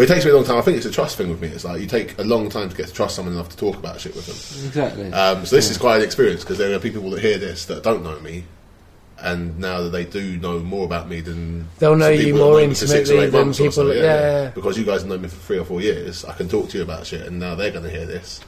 But it takes me a long time. I think it's a trust thing with me. It's like you take a long time to get to trust someone enough to talk about shit with them. Exactly. Um, so this is quite an experience because there are people that hear this that don't know me, and now that they do know more about me than They'll know you more know six or intimately than people yeah, yeah, yeah. Because you guys know me for three or four years, I can talk to you about shit, and now they're going to hear this.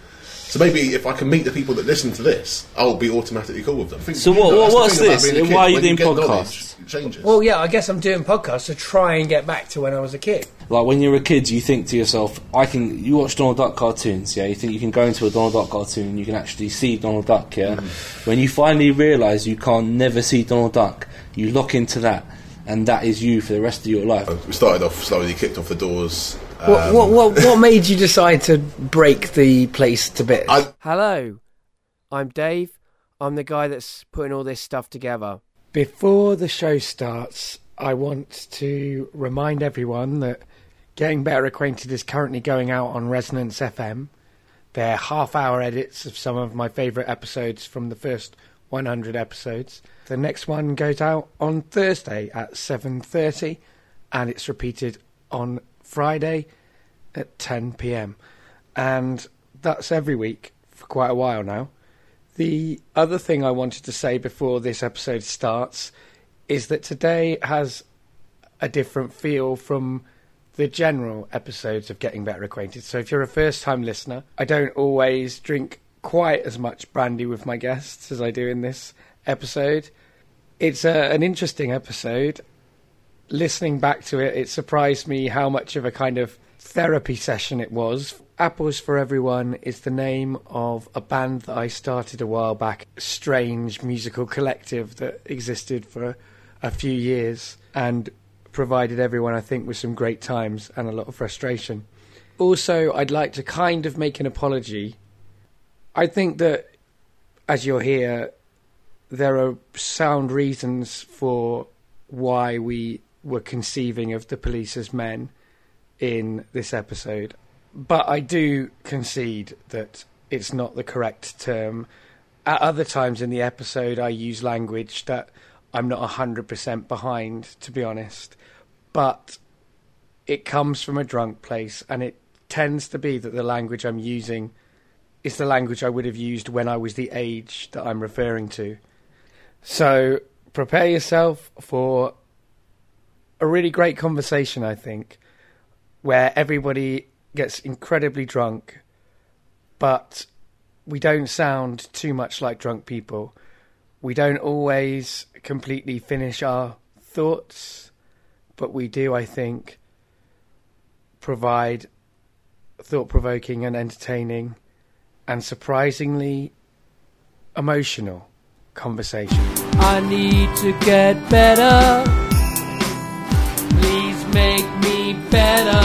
So maybe if I can meet the people that listen to this, I'll be automatically cool with them. Think- So what- know, what- the what's this? being kid. Why are you doing get podcasts? changes. Well, yeah, I guess I'm doing podcasts to try and get back to when I was a kid. Like when you're a kid, you think to yourself, "I can." You watch Donald Duck cartoons, yeah. You think you can go into a Donald Duck cartoon and you can actually see Donald Duck, yeah. Mm-hmm. When you finally realise you can't never see Donald Duck, you lock into that, and that is you for the rest of your life. we started off slowly, kicked off the doors. What, um, what, what, what made you decide to break the place to bits? I- Hello, I'm Dave. I'm the guy that's putting all this stuff together. Before the show starts, I want to remind everyone that Getting Better Acquainted is currently going out on Resonance FM. They're half hour edits of some of my favourite episodes from the first 100 episodes. The next one goes out on Thursday at 7:30 and it's repeated on Friday at 10 p.m. And that's every week for quite a while now. The other thing I wanted to say before this episode starts is that today has a different feel from the general episodes of Getting Better Acquainted. So if you're a first time listener, I don't always drink quite as much brandy with my guests as I do in this episode. It's a, an interesting episode listening back to it, it surprised me how much of a kind of therapy session it was. Apples for Everyone is the name of a band that I started a while back, a strange musical collective that existed for a few years and provided everyone, I think, with some great times and a lot of frustration. Also, I'd like to kind of make an apology. I think that, as you'll hear, there are sound reasons for why we were conceiving of the police as men in this episode. But I do concede that it's not the correct term. At other times in the episode, I use language that I'm not 100% behind, to be honest. But it comes from a drunk place, and it tends to be that the language I'm using is the language I would have used when I was the age that I'm referring to. So prepare yourself for a really great conversation, I think, where everybody gets incredibly drunk, but we don't sound too much like drunk people. We don't always completely finish our thoughts, but we do, I think, provide thought provoking and entertaining and surprisingly emotional conversation. I need to get better. Better.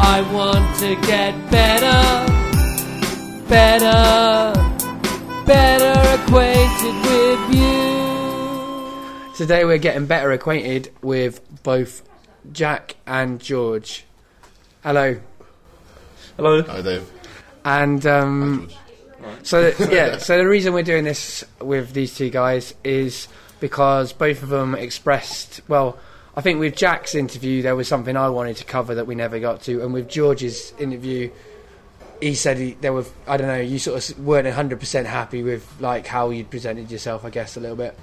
I want to get better. Better. Better acquainted with you. Today we're getting better acquainted with both Jack and George. Hello. Hello. Hi, Dave. And um, George. so th- yeah, so the reason we're doing this with these two guys is because both of them expressed well. I think with Jack's interview there was something I wanted to cover that we never got to, and with George's interview, he said he, there were I don't know you sort of weren't hundred percent happy with like how you presented yourself. I guess a little bit.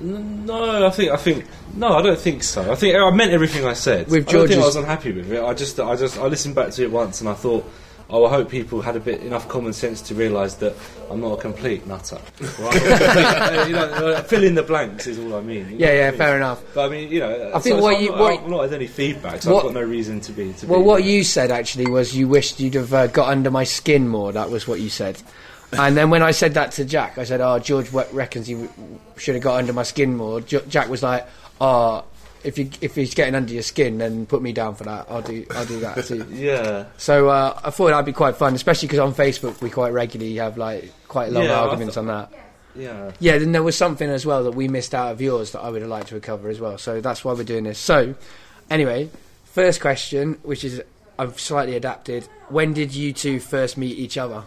No, I think I think no, I don't think so. I think I meant everything I said. With I don't think I was unhappy with it. I just I just I listened back to it once and I thought. Oh, I hope people had a bit enough common sense to realise that I'm not a complete nutter. Right? I'm not a complete- you know, fill in the blanks is all I mean. You know Yeah, I yeah, mean? fair enough. But I mean, you know, I think so- what so you- I'm, what- I'm not had any feedback, so what- I've got no reason to be. To Well, be what you said actually was you wished you'd have uh, got under my skin more. That was what you said. And then when I said that to Jack, I said, "Oh, George we- reckons he w- should have got under my skin more." Jo- Jack was like, "Oh, if you if he's getting under your skin, then put me down for that. I'll do I'll do that too." Yeah, so uh, I thought that'd be quite fun, especially because on Facebook we quite regularly have like quite long Yeah, I arguments th- on that. yeah. Yeah, then there was something as well that we missed out of yours that I would have liked to cover as well. So that's why we're doing this. So, anyway, first question, which is I've slightly adapted. When did you two first meet each other?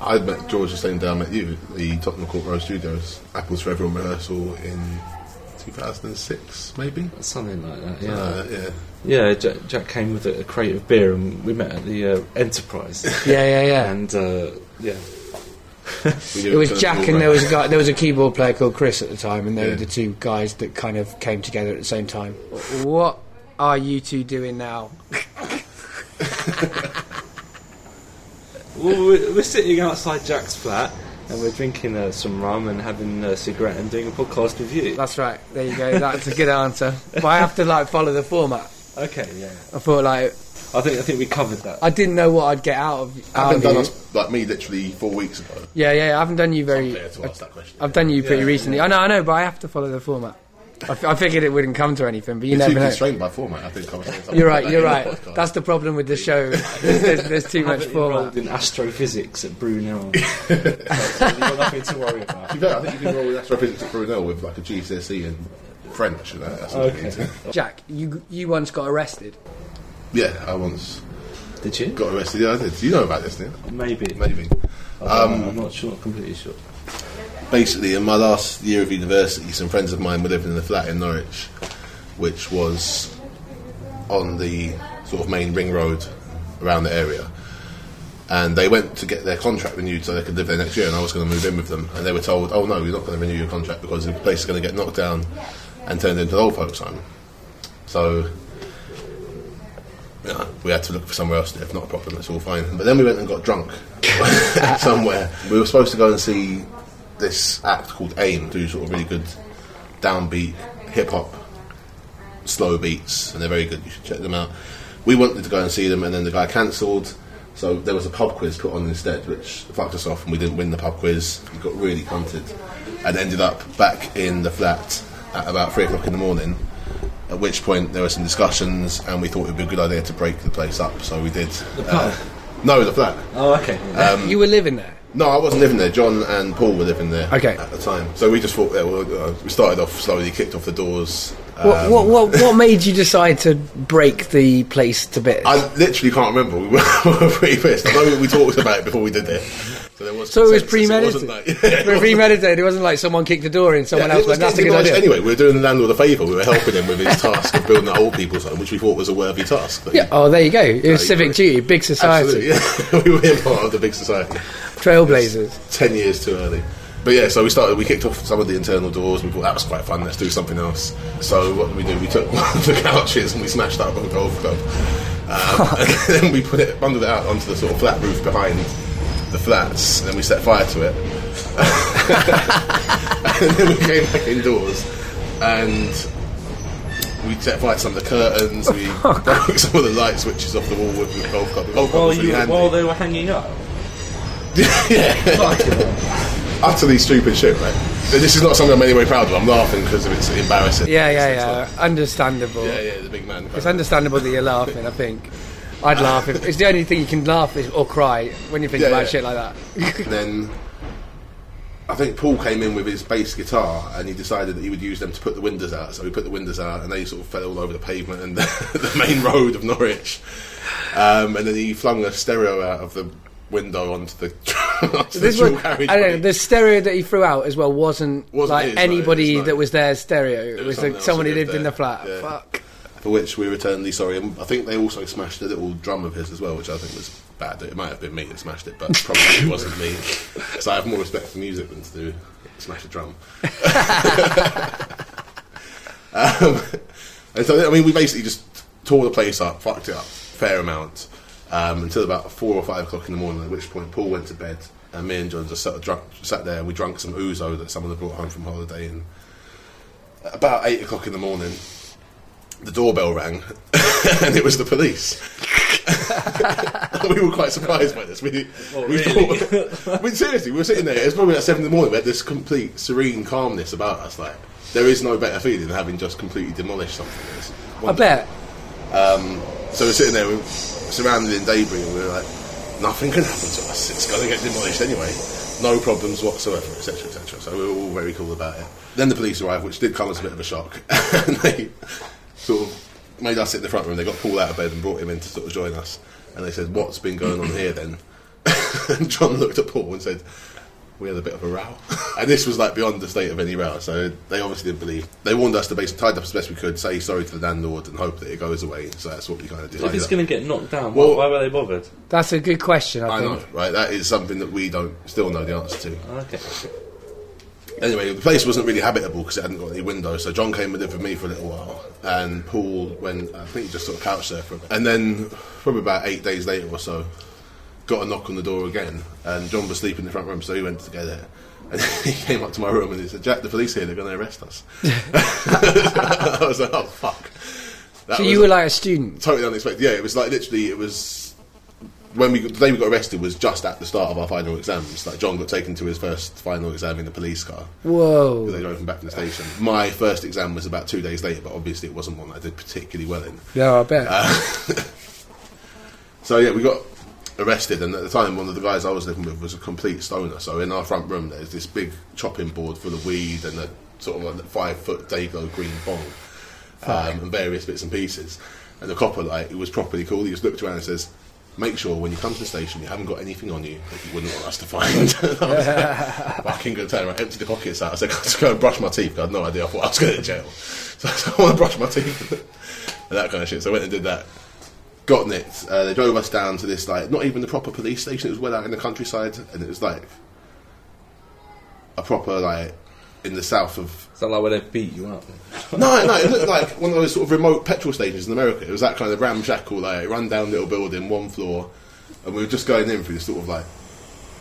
I met George the same day I met you, at the Tottenham Court Road Studios, Apples for Everyone rehearsal in 2006, maybe. Something like that. Yeah. Uh, yeah. Yeah, Jack, Jack came with a, a crate of beer, and we met at the uh, Enterprise. Yeah, yeah, yeah. and uh, yeah, It was was Jack and right. there was a guy. There was a keyboard player called Chris at the time, and they Yeah. were the two guys that kind of came together at the same time. What are you two doing now? well, we're, we're sitting outside Jack's flat, and we're drinking uh, some rum and having a cigarette and doing a podcast with you. That's right. There you go. That's a good answer. But I have to like follow the format. Okay, yeah. I thought like I think I think we covered that. I didn't know what I'd get out of. I Out haven't of done you. us like me literally four weeks ago. Yeah, yeah. I haven't done you very. Unfair to ask that question. I've done you pretty Yeah, recently. I know, I know, but I have to follow the format. I, f- I figured it wouldn't come to anything, but you You're never too know. constrained by format. I think I was saying something You're right. You're in the right. That's the problem with the show. There's, there's, there's too much format. enrolled in astrophysics at Brunel. so you've got nothing to worry about. To be fair, I think you can roll with astrophysics at Brunel with like a GCSE and French. You know, that's what Okay. Jack, you you once got arrested. Yeah, I once Did you? got arrested. Yeah, I did. You know about this, didn't you? Maybe. Maybe. Um, I'm not sure. Completely sure. Basically, in my last year of university, some friends of mine were living in a flat in Norwich, which was on the sort of main ring road around the area. And they went to get their contract renewed so they could live there next year, and I was going to move in with them. And they were told, "Oh no, you're not going to renew your contract because the place is going to get knocked down and turned into an old folks' home." So yeah, we had to look for somewhere else live. Not a problem. It's all fine. But then we went and got drunk somewhere. We were supposed to go and see this act called AIM, do sort of really good downbeat hip hop, slow beats, and they're very good. You should check them out. We wanted to go and see them, and then the guy cancelled. So there was a pub quiz put on instead, which fucked us off, and we didn't win the pub quiz. We got really punted, and ended up back in the flat at about three o'clock in the morning. At which point there were some discussions, and we thought it would be a good idea to break the place up. So we did. The pub? Uh, no, the flat. Oh, okay. Um, you were living there. No, I wasn't living there. John and Paul were living there Okay. at the time. So we just thought, yeah, well, uh, we started off slowly, kicked off the doors. What, Um, what, what, what made you decide to break the place to bits? I literally can't remember. We were, pretty pissed. I know we talked about it before we did it. So, there was so it was consensus. premeditated. It wasn't like, it was premeditated. It wasn't like someone kicked the door in, and someone else was went, "That's a good idea." Anyway, we were doing the landlord a favour. We were helping him with his task of building an old people's home, which we thought was a worthy task. But Yeah. Oh, there you go. It was you civic duty, big society, Absolutely, yeah. we were part of the big society. Trailblazers. ten years too early. But yeah, so we started. We kicked off some of the internal doors. We thought that was quite fun. Let's do something else. So what did we do? We took one of the couches and we smashed up with a golf club, um, and then we put it bundled it out onto the sort of flat roof behind the flats. And then we set fire to it, and then we came back indoors and. We set fire to some of the curtains. We broke some of the light switches off the wall with the golf club. The golf club While, was really you, handy. while they were hanging up. Yeah. utterly stupid shit? But this is not something I'm anyway proud of. I'm laughing because of it's embarrassing. Yeah, yeah, It's yeah. Understandable. like- yeah, yeah, the big man. It's understandable that you're laughing. I think I'd laugh. If, it's the only thing you can laugh is, or cry when you think Yeah, about yeah. shit like that. And then I think Paul came in with his bass guitar and he decided that he would use them to put the windows out. So he put the windows out and they sort of fell all over the pavement and the, the main road of Norwich. Um, and then he flung a stereo out of the window onto the, onto This the was, I don't know, the stereo that he threw out as well wasn't, Wasn't like his, no, anybody it was that was there's stereo. It, was was someone like else someone who who lived lived in the there. flat. Yeah. Fuck. for which we're eternally sorry. And I think they also smashed a little drum of his as well, which I think was bad. It might have been me that smashed it, but probably it wasn't me. So I have more respect for music than to do smash a drum. um, and so I mean, we basically just tore the place up, fucked it up, fair amount, um, until about four or five o'clock in the morning. At which point, Paul went to bed, and me and John just sat, drunk, sat there and we drank some ouzo that someone had brought home from holiday. And about eight o'clock in the morning, the doorbell rang, and it was the police. we were quite surprised by this. We, we thought, I mean, seriously, we were sitting there. It was probably at seven in the morning. We had this complete serene calmness about us. Like there is no better feeling than having just completely demolished something. I bet. so we're sitting there, we're surrounded in debris, and we were like, nothing can happen to us. It's going to get demolished anyway. No problems whatsoever, etc., etc. So we were all very cool about it. Then the police arrived, which did come as a bit of a shock, and they sort of made us sit in the front room. They got Paul out of bed and brought him in to sort of join us. And they said, "What's been going on here then?" and John looked at Paul and said, we had a bit of a row. and this was like beyond the state of any row, so they obviously didn't believe. They warned us to basically tidy up as best we could, say sorry to the landlord, and hope that it goes away. So that's what we kind of did. If it's going to get knocked down, Well- why, why were they bothered? That's a good question, I, I know, right? That is something that we don't still know the answer to. Okay. Anyway, the place wasn't really habitable because it hadn't got any windows. So John came and lived with me for a little while, and Paul went. I think he just sort of couch there for a bit, and then probably about eight days later or so, got a knock on the door again, and John was sleeping in the front room, so he went to get it. And he came up to my room and he said, "Jack, the police here. They're going to arrest us." I was like, "Oh fuck!" That So you were like a student. totally unexpected. Yeah, it was like literally it was when we the day we got arrested was just at the start of our final exams. Like John got taken to his first final exam in the police car. Whoa. They drove him back from the station. My first exam was about two days later, but obviously it wasn't one I did particularly well in. Yeah, I bet. Uh, So yeah, we got arrested, and at the time, one of the guys I was living with was a complete stoner. So in our front room, there's this big chopping board full of weed and a sort of like five foot Dayglow green bong, um, and various bits and pieces. And the copper, like, it was properly cool. He just looked around and says. Make sure when you come to the station you haven't got anything on you that you wouldn't want us to find. I was like, fucking good turn around, empty the pockets out. I said, I'm just go and brush my teeth. I had no idea. I thought I was going to jail. So I said, I want to brush my teeth. and that kind of shit. So I went and did that got nicked. Uh, they drove us down to this like not even the proper police station. It was well out in the countryside, and it was like a proper like in the south of. Is that like where they beat you up? No, no, it looked like one of those sort of remote petrol stations in America. It was that kind of ramshackle, like run down little building, one floor, and we were just going in through this sort of like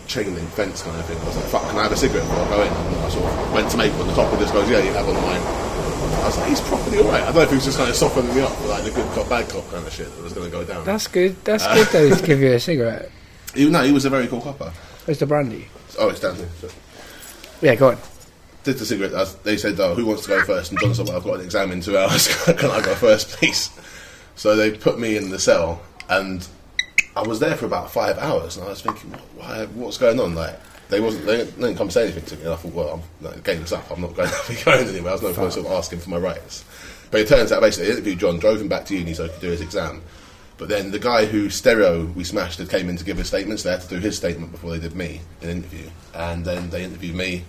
chain link fence kind of thing. I was like, "Fuck, can I have a cigarette before I go in?" And I sort of went to make one. The copper just goes, "Yeah, you have one of mine." I was like, "He's properly alright." I don't know if he was just kind of softening me up like the good cop, bad cop kind of shit that was going to go down. That's good. That's good though to give you a cigarette. He, no, he was a very cool copper. Where's the brandy? Oh, it's down here. So, Yeah, go on. did the cigarette. uh, They said, "Oh, who wants to go first? And John said, "Well, I've got an exam in two hours. Can I go first, please?" So they put me in the cell, and I was there for about five hours. And I was thinking, what, why, "What's going on?" Like they wasn't. They didn't, they didn't come say anything to me. And I thought, "Well, I'm like, game's up. I'm not going to be going anywhere." I was no point sort of asking for my rights. But it turns out, basically, they interviewed John, drove him back to uni so he could do his exam. But then the guy who stereo we smashed had came in to give his statements. They had to do his statement before they did me an interview, and then they interviewed me,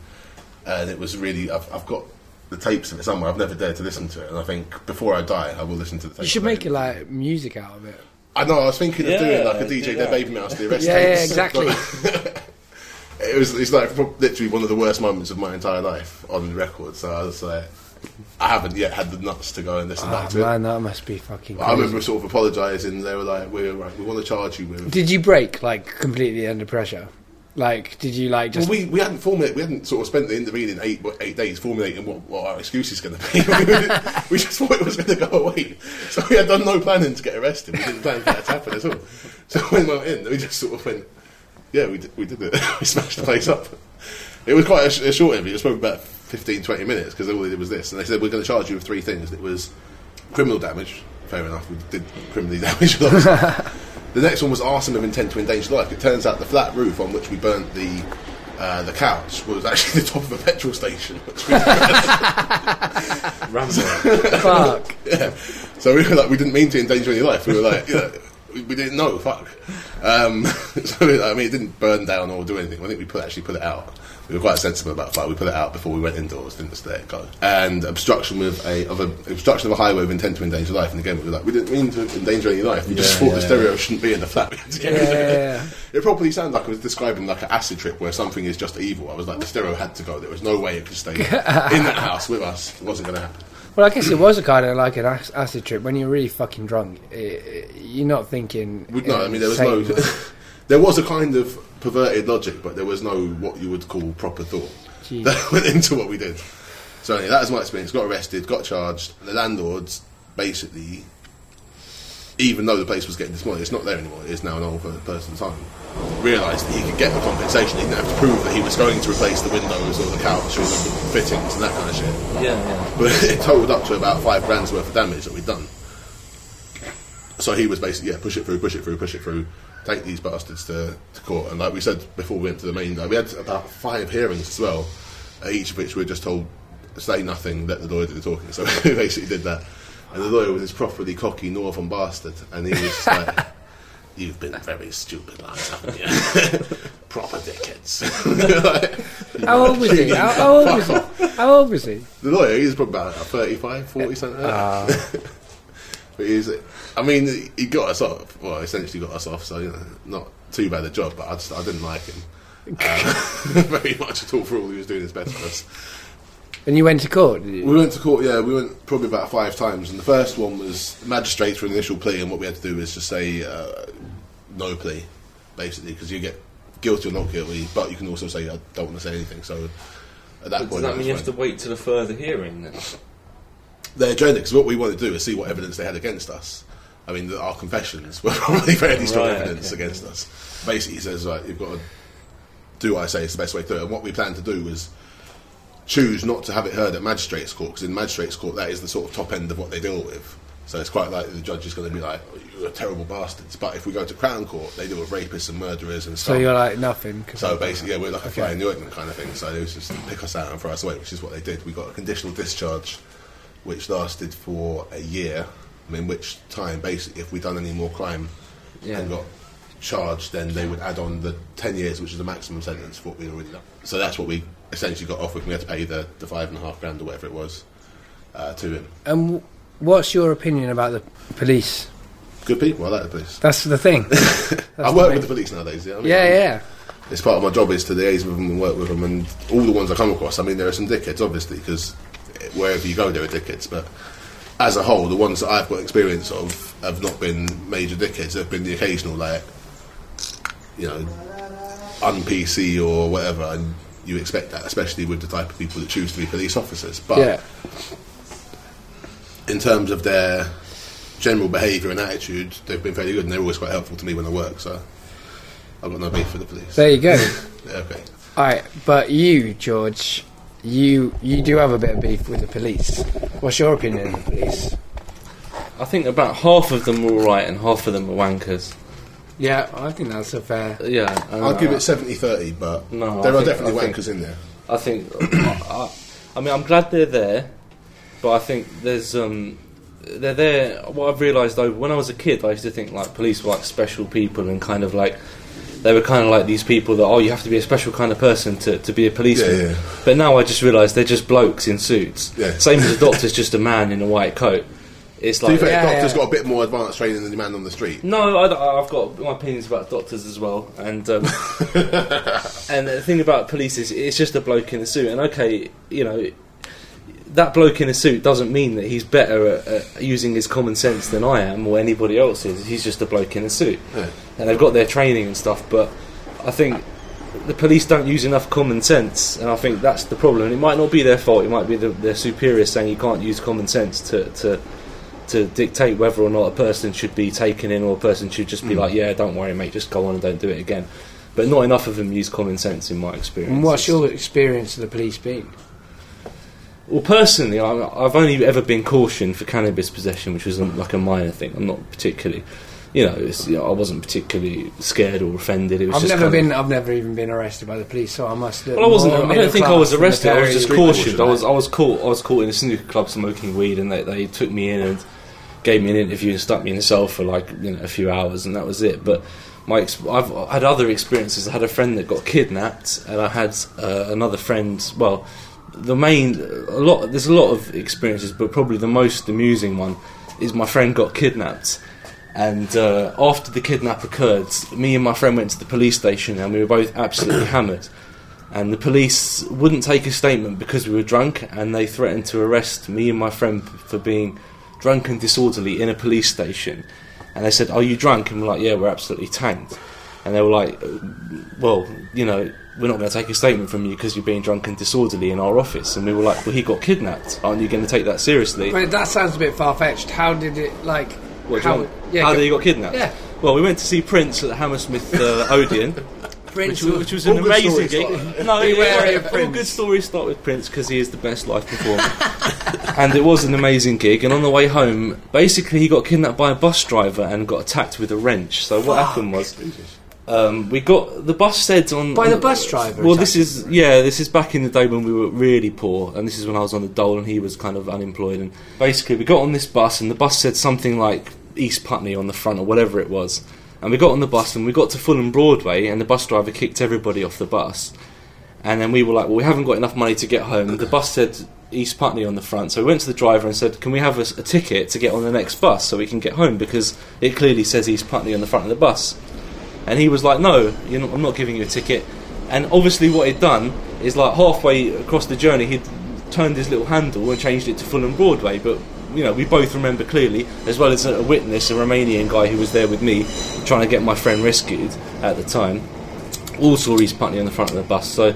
and it was really. I've, I've got the tapes of it somewhere. I've never dared to listen to it, and I think before I die, I will listen to the. Tapes You should make it like music out of it. I know. I was thinking of Yeah, doing like a DJ that. Dead Baby Mouse the arrest Yeah, yeah, exactly. It was. It's like literally one of the worst moments of my entire life on record. So I was like, I haven't yet had the nuts to go and listen back Oh, to man, that must be fucking. it. I remember sort of apologising. They were like, "We're right. We want to charge you with." Did you break like completely under pressure? Like, did you like Well, just? we, we hadn't formulated, we hadn't sort of spent the intervening eight eight days formulating what, what our excuse is going to be. we just thought it was going to go away, so we had done no planning to get arrested. We didn't plan for that to happen at all. So when we went in, we just sort of went, yeah, we did, we did it. we smashed the place up. It was quite a, sh- a short interview. It was probably about 15, 20 minutes because all they did was this, and they said we're going to charge you with three things. It was criminal damage. Fair enough, we did criminally damage. The next one was arson with intent to endanger life. It turns out the flat roof on which we burnt the uh, the couch was actually the top of a petrol station. Which we, Rambo. Fuck. yeah. So we were like, we didn't mean to endanger any life. We were like, you know, we, we didn't know. Fuck. Um, so I mean, it didn't burn down or do anything. I think we put actually put it out. We were quite sensible about fire. We put it out before we went indoors. Didn't just let it go. And obstruction with a of a obstruction of a highway with intent to endanger life. And again, we were like, we didn't mean to endanger any life. We just Yeah, thought the yeah, stereo shouldn't be in the flat. We had to get rid of it. Yeah. It probably sounded like I was describing like an acid trip where something is just evil. I was like, the stereo had to go. There was no way it could stay in that house with us. It wasn't going to happen. Well, I guess it was a kind of like an acid trip when you're really fucking drunk. i i you're not thinking. Would no, I mean there was no. there was a kind of perverted logic, but there was no what you would call proper thought Jeez. that went into what we did. So anyway, that was my experience. Got arrested, got charged. The landlords basically, even though the place was getting demolished, it's not there anymore. It is now an old person's home. Realised that he could get the compensation. He didn't have to prove that he was going to replace the windows or the couch or the fittings and that kind of shit. Yeah, yeah. But it totaled up to about five grand's worth of damage that we'd done. So he was basically, yeah, push it through, push it through, push it through, take these bastards to, to court. And like we said before we went to the main we had about five hearings as well, each of which we were just told, say nothing, let the lawyer do the talking. So we basically did that. And the lawyer was this properly cocky northern bastard. And he was just like, You've been very stupid, lads, haven't you? proper dickheads. How old was he? How, how old was he? How old was he? the lawyer, he's probably about 35, 40 something. like that. But he's, I mean, he got us off. Well, essentially got us off. So you know, not too bad a job, but I just I didn't like him um, very much at all for all he was doing his best for us. And you went to court, did you? We went to court, yeah, we went probably about five times, and the first one was magistrates for an initial plea, and what we had to do was just say uh, no plea, basically, because you get guilty or not guilty, but you can also say I don't want to say anything. So at that Does point, that mean was you have to wait till a further hearing then? They adjourned it because what we wanted to do is see what evidence they had against us. I mean, our confessions were probably fairly strong Right, evidence okay. against us. Basically, he says, right, you've got to do what I say it's the best way to do it. And what we planned to do was choose not to have it heard at magistrates court because in magistrates court that is the sort of top end of what they deal with. So it's quite likely the judge is going to be like, oh, "You're a terrible bastards." But if we go to Crown Court, they deal with rapists and murderers and stuff. So you're like nothing. So basically, yeah, we're like a Okay. fly in the ointment kind of thing. So they just pick us out and throw us away, which is what they did. We got a conditional discharge, which lasted for a year. In which time, basically, if we'd done any more crime Yeah. and got charged, then they would add on the ten years, which is the maximum sentence for what we'd already done. So that's what we essentially got off with. We had to pay the, the five and a half grand or whatever it was uh, to him. And what's your opinion about the police? Good people, I like the police. That's the thing. I work with the police nowadays. Yeah, I mean, Yeah, yeah. it's part of my job is to liaise with them and work with them and all the ones I come across. I mean, there are some dickheads, obviously, because wherever you go, there are dickheads. But as a whole, the ones that I've got experience of have not been major dickheads. They've been the occasional, like, you know, un PC or whatever. And you expect that, especially with the type of people that choose to be police officers. But Yeah. in terms of their general behaviour and attitude, they've been fairly good, and they're always quite helpful to me when I work. So I've got no beef for the police. There you go. Yeah, okay. All right, but you, George, you you do have a bit of beef with the police. What's your opinion of the police? I think about half of them are alright and half of them are wankers. Yeah, I think that's a fair. Yeah. and I'll give it 70-30, but No, there I are think- definitely I think- wankers in there. I think. I, I mean, I'm glad they're there, but I think there's um, they're there. What I've realised though, when I was a kid, I used to think like police were like special people and kind of like they were kind of like these people that oh, you have to be a special kind of person to, to be a policeman. Yeah, yeah. But now I just realise they're just blokes in suits. Yeah. Same as a doctor's just a man in a white coat. It's To be like fair, Yeah, doctors yeah. got a bit more advanced training than the man on the street. No, I, have got my opinions about doctors as well, and um, and the thing about police is it's just a bloke in a suit, and okay, you know, that bloke in a suit doesn't mean that he's better at, at using his common sense than I am or anybody else is. He's just a bloke in a suit, Yeah. and they've got their training and stuff, but I think. The police don't use enough common sense, and I think that's the problem. And it might not be their fault; it might be the, their superior saying you can't use common sense to, to to dictate whether or not a person should be taken in or a person should just be Hmm. like, yeah, don't worry, mate, just go on and don't do it again. But not enough of them use common sense, in my experience. And what's your experience of the police been? Well, personally, I, I've only ever been cautioned for cannabis possession, which was like a minor thing. I'm not particularly, you know, it's, you know I wasn't particularly scared or offended. It was I've never been. I've never even been arrested by the police, so I must. Well, I wasn't. I don't think I was arrested. I was just cautioned. I was. I was caught. I was caught in a snooker club smoking weed, and they, they took me in and gave me an interview and stuck me in a cell for like you know a few hours, and that was it. But my I've had other experiences. I had a friend that got kidnapped, and I had uh, another friend. Well, the main a lot. There's a lot of experiences, but probably the most amusing one is my friend got kidnapped. And uh, after the kidnap occurred, me and my friend went to the police station, and we were both absolutely hammered and the police wouldn't take a statement because we were drunk and they threatened to arrest me and my friend for being drunk and disorderly in a police station and they said are you drunk and we're like yeah we're absolutely tanked and they were like "Uh, well you know we're not going to take a statement from you because you're being drunk and disorderly in our office and we were like well he got kidnapped aren't you going to take that seriously But that sounds a bit far fetched. How did it like? What, how? Yeah, how did he got kidnapped Yeah. well we went to see Prince at the Hammersmith uh, Odeon Prince. which, was- which was an amazing gig. No, Beware yeah, all good stories start with Prince because he is the best live performer. and it was an amazing gig. And on the way home, basically, he got kidnapped by a bus driver and got attacked with a wrench. So what happened was. Um, we got the bus said on By the bus driver Well, this is yeah, this is back in the day when we were really poor, and this is when I was on the dole and he was kind of unemployed. And basically, we got on this bus, and the bus said something like East Putney on the front or whatever it was. And we got on the bus and we got to Fulham Broadway, and the bus driver kicked everybody off the bus. And then we were like, well, we haven't got enough money to get home. The bus said East Putney on the front, so we went to the driver and said, can we have a, a ticket to get on the next bus so we can get home because it clearly says East Putney on the front of the bus. And he was like, no, not, I'm not giving you a ticket. And obviously, what he'd done is like halfway across the journey, he'd turned his little handle and changed it to Fulham Broadway. But you know, we both remember clearly, as well as a witness, a Romanian guy who was there with me, trying to get my friend rescued at the time. All saw East Putney on the front of the bus. So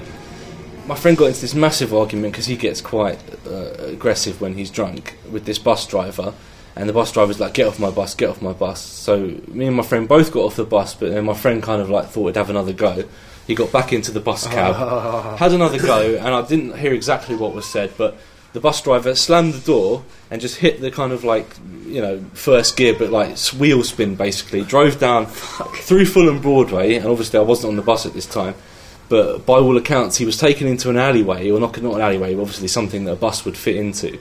my friend got into this massive argument because he gets quite uh, aggressive when he's drunk with this bus driver. And the bus driver's like, "Get off my bus! Get off my bus!" So me and my friend both got off the bus, but then my friend kind of like thought we'd have another go. He got back into the bus cab, had another go, and I didn't hear exactly what was said, but the bus driver slammed the door and just hit the kind of like you know first gear, but like wheel spin basically. Drove down through Fulham Broadway, and obviously I wasn't on the bus at this time. But by all accounts, he was taken into an alleyway, or not, not an alleyway, but obviously something that a bus would fit into.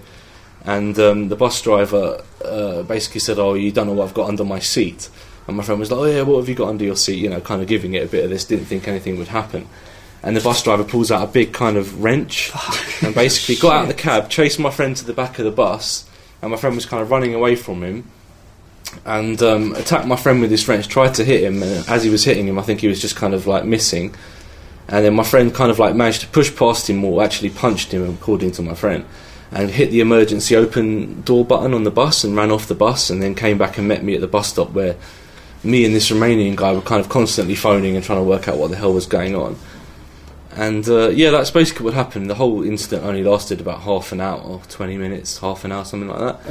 And um, the bus driver uh, basically said, "Oh, you don't know what I've got under my seat." And my friend was like, "Oh yeah, what have you got under your seat?" You know, kind of giving it a bit of this. Didn't think anything would happen. And the bus driver pulls out a big kind of wrench and basically got out of the cab, chased my friend to the back of the bus, and my friend was kind of running away from him. And um, attacked my friend with this wrench, tried to hit him, and as he was hitting him, I think he was just kind of like missing. And then my friend kind of like managed to push past him, or actually punched him, according to my friend, and hit the emergency open door button on the bus and ran off the bus, and then came back and met me at the bus stop where me and this Romanian guy were kind of constantly phoning and trying to work out what the hell was going on. And uh, yeah, that's basically what happened. The whole incident only lasted about half an hour, or 20 minutes, half an hour, something like that.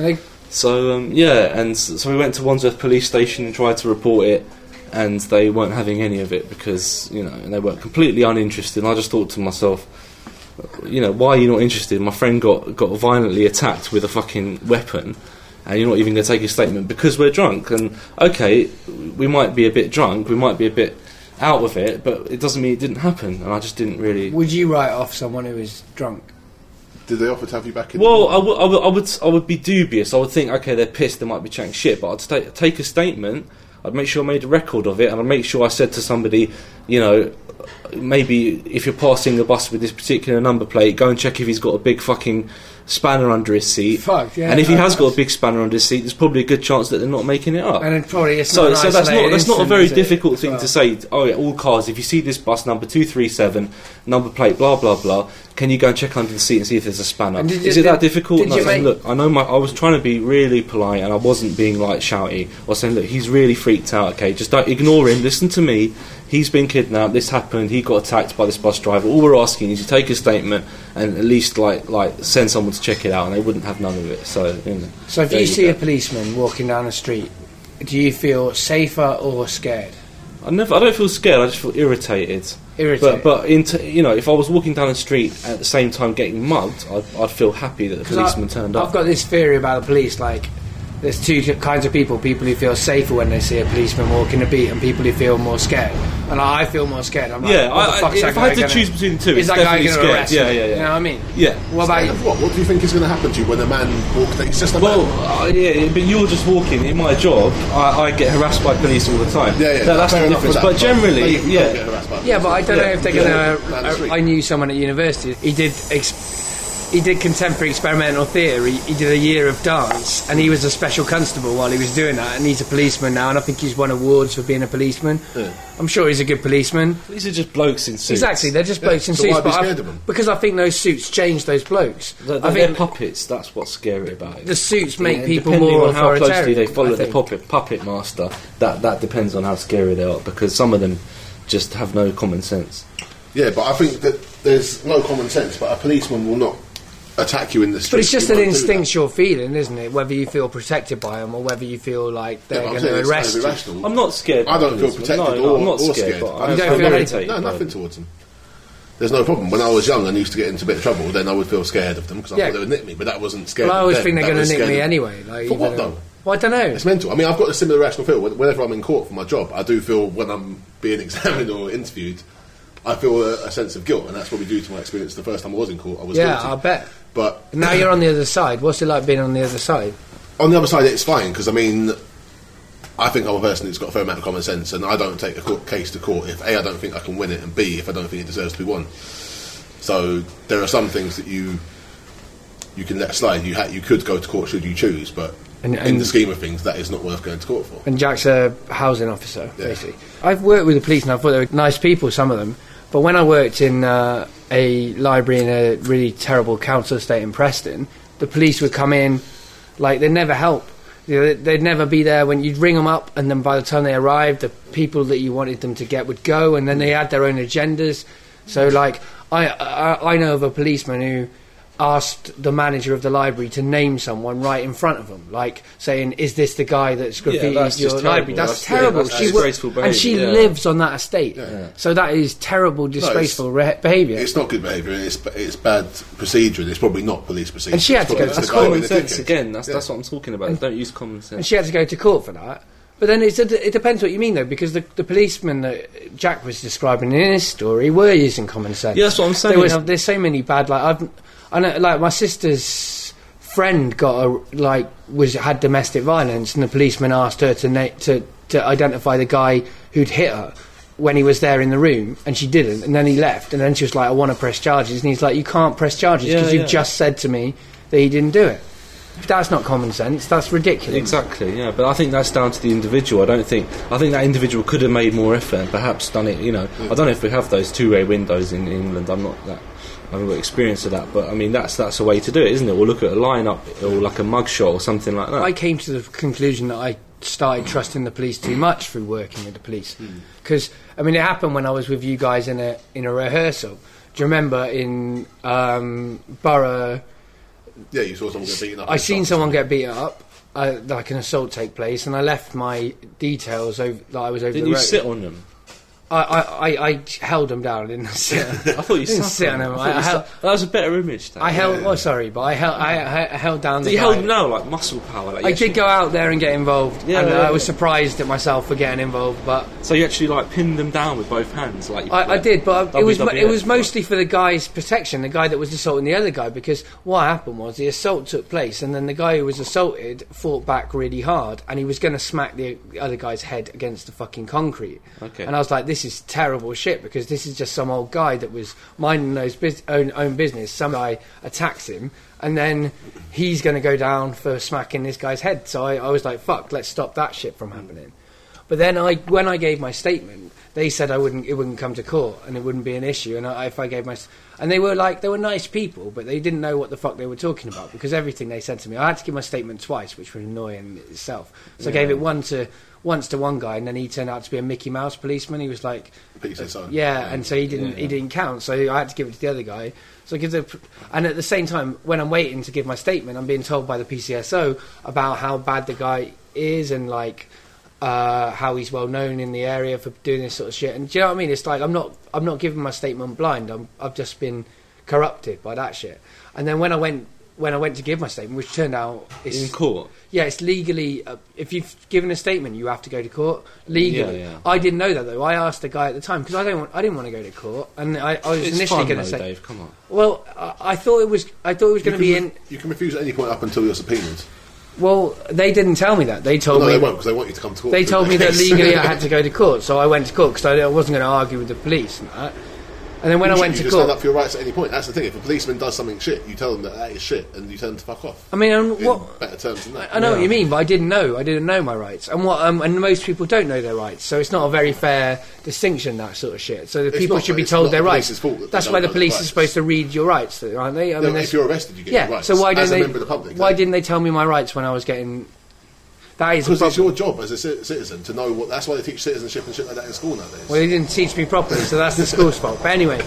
So um, yeah, and so we went to Wandsworth Police Station and tried to report it, and they weren't having any of it because you know they were completely uninterested. And I just thought to myself, you know, why are you not interested? My friend got got violently attacked with a fucking weapon, and you're not even going to take a statement because we're drunk. And okay, we might be a bit drunk, we might be a bit out of it, but it doesn't mean it didn't happen. And I just didn't really. Would you write off someone who is drunk? Did they offer to have you back in? Well, I would, I would, I would, I would be dubious. I would think, okay, they're pissed. They might be chatting shit, but I'd sta- take a statement. I'd make sure I made a record of it, and I'd make sure I said to somebody, you know, maybe if you're passing the bus with this particular number plate, go and check if he's got a big fucking spanner under his seat. Fuck, yeah, and if he no, has got a big spanner under his seat, there's probably a good chance that they're not making it up. And it probably it's So, not so that's not that's not a very difficult thing well? to say. Oh yeah, all cars. If you see this bus number two three seven, number plate blah blah blah, can you go and check under the seat and see if there's a spanner? And did Is it that did- difficult? did No, make- look, I know my. I was trying to be really polite and I wasn't being like shouty. or saying, look, he's really freaked out. Okay, just don't ignore him. Listen to me. He's been kidnapped. This happened. He got attacked by this bus driver. All we're asking is you take a statement and at least like like send someone to check it out, and they wouldn't have none of it. So you know. So if there you see go. a policeman walking down the street, do you feel safer or scared? I never. I don't feel scared. I just feel irritated. Irritated. But but into you know, if I was walking down the street at the same time getting mugged, I'd, I'd feel happy that the policeman I, turned I've up. got this theory about the police. Like, there's two t- kinds of people: people who feel safer when they see a policeman walking the beat, and people who feel more scared. And I feel more scared. I'm like, yeah, what the I, fuck's I, that if guy I had to gonna- choose between the two, is it's that guy going to scared. arrest yeah, me? yeah, yeah, You know what I mean? Yeah. What about Scared you? what? What do you think is going to happen to you when a man walks? It's just a Well, man. uh, yeah, but you're just walking. In my job, I, I get harassed by police all the time. Yeah, yeah, That- that's the difference. with But that, generally, maybe you yeah, don't get harassed by Yeah, but I don't Yeah. know if they're going to. I knew someone at university. He did. Ex- he did contemporary experimental theatre. He, he did a year of dance, and he was a special constable while he was doing that. And he's a policeman now, and I think he's won awards for being a policeman. I'm sure he's a good policeman. these are just blokes in suits. Exactly, they're just blokes in so suits. why be but I- scared of 'em? Because I think those suits change those blokes. They're, I they're think puppets. That's what's scary about it. the suits make Yeah, people depending more on how closely they follow I the puppet puppet master. That that depends on how scary they are because some of them just have no common sense. Yeah, but I think that there's no common sense. But a policeman will not attack you in the street. But it's just an won't do that. instinctual feeling, isn't it? Whether you feel protected by them or whether you feel like they're Yeah, going to arrest you. irrational. I'm not scared. I don't feel protected no, or, I'm not or scared. scared. But I I'm don't feel feel very- irritated No, nothing them. towards them. There's no problem. When I was young and used to get into a bit of trouble, then I would feel scared of them because I Yeah. thought they would nick me. But that wasn't scared. Well, I always them. think they're going to nick me anyway. Like, For what though? Well, I don't know. It's mental. I mean, I've got a similar rational feel. Whenever I'm in court for my job, I do feel when I'm being examined or interviewed, I feel a, a sense of guilt, and that's probably due to my experience. The first time I was in court, I was Yeah, guilty. I bet. But Now you're on the other side. What's it like being on the other side? on the other side, it's fine because I mean, I think I'm a person who's got a fair amount of common sense, and I don't take a court case to court if a I don't think I can win it, and b if I don't think it deserves to be won. So there are some things that you you can let slide. You ha- you could go to court should you choose, but And- in the scheme of things, that is not worth going to court for. And Jack's a housing officer, Yeah. basically. I've worked with the police and I thought they were nice people, some of them. But when I worked in uh, a library in a really terrible council estate in Preston, the police would come in, like, they'd never help. You know, they'd never be there when you'd ring them up, and then by the time they arrived, the people that you wanted them to get would go, and then they had their own agendas. So, like, I, I, I know of a policeman who asked the manager of the library to name someone right in front of them, like saying, "Is this the guy that's graffitied that's your just library?" That's, That's- terrible. that's she wo- disgraceful and she yeah. lives on that estate, Yeah. so that is terrible, disgraceful re- behaviour. It's not good behaviour. It's it's bad procedure. It's probably not police procedure. And she had It's to go to That's court. common sense again. That's Yeah. that's what I'm talking about. Don't use common sense. and she had to go to court for that. But then it's, it depends what you mean, though, because the, the policemen that Jack was describing in his story were using common sense. Yeah, that's what I'm saying. There was, there's so many bad like I've I know uh, like my sister's friend got a like was had domestic violence and the policeman asked her to na- to to identify the guy who'd hit her when he was there in the room and she didn't and then he left and then she was like I want to press charges and he's like you can't press charges because yeah. you've just said to me that he didn't do it. That's not common sense. That's ridiculous. Exactly, yeah, but I think that's down to the individual. I don't think I think that individual could have made more effort and perhaps done it. You know, I don't know if we have those two-way windows in England. I'm not that. I haven't got experience of that, but I mean that's that's a way to do it, isn't it? We'll look at a lineup or like a mugshot or something like that. I came to the conclusion that I started trusting the police too much through working with the police. Hmm. Because I mean, it happened when I was with you guys in a in a rehearsal. Do you remember in um, Borough? Yeah, you saw someone get beaten up. I and seen someone get beaten up, uh, like an assault take place, and I left my details over that I was over Didn't you road. sit on them? I, I, I, held them down. I didn't sit. I thought you Didn't sit on them. I I held- that was a better image. That. I held. Oh, sorry, but I held. I, I held down. The you guy. held now like muscle power. Like I did go out there and get involved, Yeah, and uh, yeah, I was yeah. surprised at myself for getting involved. But So you actually like pinned them down with both hands, like you- I, I did, but it was it was mostly for the guy's protection, the guy that was assaulting the other guy, because what happened was the assault took place, and then the guy who was assaulted fought back really hard, and he was going to smack the other guy's head against the fucking concrete. Okay. And I was like, this is terrible shit because this is just some old guy that was minding his own own business. Some guy attacks him, and then he's going to go down for smacking this guy's head. So I, I was like, fuck, let's stop that shit from happening. But then I, when I gave my statement, they said I wouldn't, it wouldn't come to court and it wouldn't be an issue. And I, if I gave my, and they were like, they were nice people, but they didn't know what the fuck they were talking about because everything they said to me, I had to give my statement twice, which was annoying in itself. So I gave it one to once to one guy, and then he turned out to be a Mickey Mouse policeman. He was like, said yeah, and so he didn't Yeah. he didn't count. So I had to give it to the other guy. So I give the, and at the same time, when I'm waiting to give my statement, I'm being told by the PCSO about how bad the guy is and like uh, how he's well known in the area for doing this sort of shit. And do you know what I mean? It's like I'm not I'm not giving my statement blind. I'm I've just been corrupted by that shit. And then when I went when I went to give my statement, which turned out it's in court. yeah, it's legally. Uh, if you've given a statement, you have to go to court legally. Yeah, yeah. I didn't know that though. I asked the guy at the time because I don't want. I didn't want to go to court, and I, I was It's initially going to say, Dave. Come on. well, I, I thought it was. I thought it was going to can, be in. you can refuse at any point up until you're subpoenaed. Well, they didn't tell me that. They told no, me. they won't because they want you to come to court. They told me that legally I had to go to court, so I went to court because I, I wasn't going to argue with the police and that. And then when You I went you to just court, stand up for your rights at any point. That's the thing. If a policeman does something shit, you tell them that that is shit, and you tell them to fuck off. I mean, um, In what better terms than that. I know what you mean, but I didn't know. I didn't know my rights, and what um, and most people don't know their rights. So it's not a very fair distinction that sort of shit. So the It's people not, should be told their the rights. fault that That's why the police are supposed to read your rights, aren't they? I No, mean, if you're arrested, you get yeah. your rights. So why as didn't a they? member of the public? why didn't they tell me my rights when I was getting? That is Because it's your job as a citizen to know what. That's why they teach citizenship and shit like that in school nowadays. Well, they didn't teach me properly, so that's the school's fault. But anyway,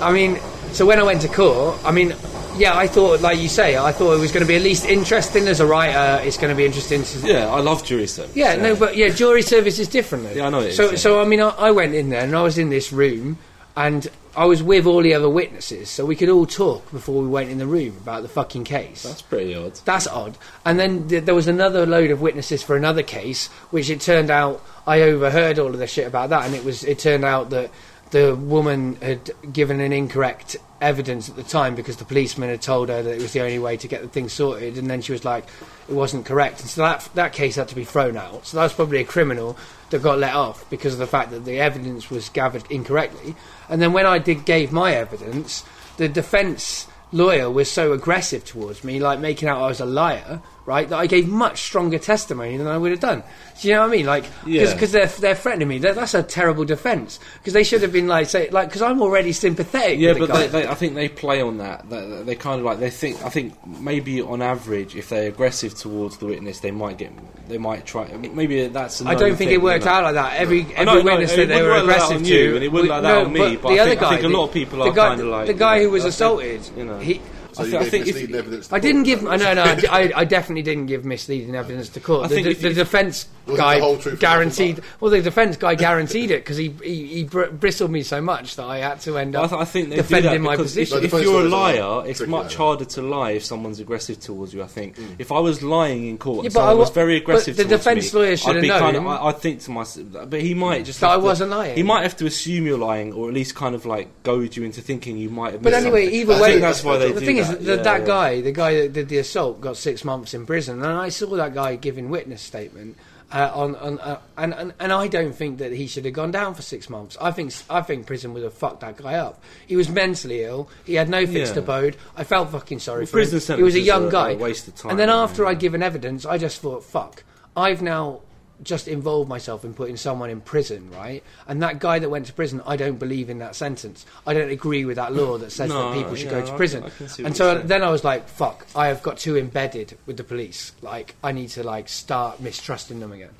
I mean, so when I went to court, I mean, yeah, I thought, like you say, I thought it was going to be at least interesting as a writer. It's going to be interesting to Yeah, I love jury service. Yeah, no, but yeah, jury service is different though. Yeah, I know it is, So, yeah. so I mean, I, I went in there and I was in this room, and I was with all the other witnesses, so we could all talk before we went in the room about the fucking case. that's pretty odd. That's odd. And then th- there was another load of witnesses for another case, which it turned out I overheard all of the shit about that, and it was it turned out that the woman had given an incorrect evidence at the time because the policeman had told her that it was the only way to get the thing sorted, and then she was like, it wasn't correct, and so that that case had to be thrown out. So that was probably a criminal that got let off because of the fact that the evidence was gathered incorrectly. And then when I did gave my evidence, the defence lawyer was so aggressive towards me, like making out I was a liar, right? That I gave much stronger testimony than I would have done. Do you know what I mean? Like, Yeah. because they're they're threatening me. That, that's a terrible defence because they should have been like, say, like, because I'm already sympathetic. Yeah, but guy. they, they, I think they play on that. They, they kind of like they think. I think maybe on average, if they're aggressive towards the witness, they might get. They might try. Maybe that's. I don't think it worked out like that. Every every know, no, witness it that they were work like that aggressive to, you, and it wouldn't like that no, on me, but I the other think- I guy, think a lot of people the are guy, kinda like, the you guy know, who was assaulted. you know. he, So I you thi- I gave think if misleading you- evidence to I didn't give. that I what no, no. I, I definitely didn't give misleading evidence to court. I The, think the, if the defence guy the whole guaranteed. Well, the defence guy guaranteed it because he he, he br- bristled me so much that I had to end I, up th- I think they defending do that my because if, position. No, if you're a lawyers are liar, it's much like that. harder to lie if someone's aggressive towards you. I think hmm. if I was lying in court, Yeah, and but I was very but aggressive. the defence me, lawyer should I'd have known. I, think to myself, but he might just. That I wasn't lying. He might have to assume you're lying, or at least kind of like goad you into thinking you might have. But anyway, something. either I way, think that's why they the do thing that. Is that yeah, that yeah. guy, the guy that did the assault, got six months in prison, and I saw that guy giving witness statement. Uh, on, on uh, and, and and I don't think that he should have gone down for six months. I think I think prison would have fucked that guy up. He was mentally ill. He had no fixed Yeah. abode. I felt fucking sorry Well, for him. prison He was a young are- guy. are a waste of time, and then after. I'd given evidence, I just thought, fuck. I've now just involved myself in putting someone in prison, right? And that guy that went to prison, I don't believe in that sentence. I don't agree with that law that says No, that people should yeah, go to I- prison. I can and so then I was like, fuck, I have got too embedded with the police. Like, I need to like start mistrusting them again.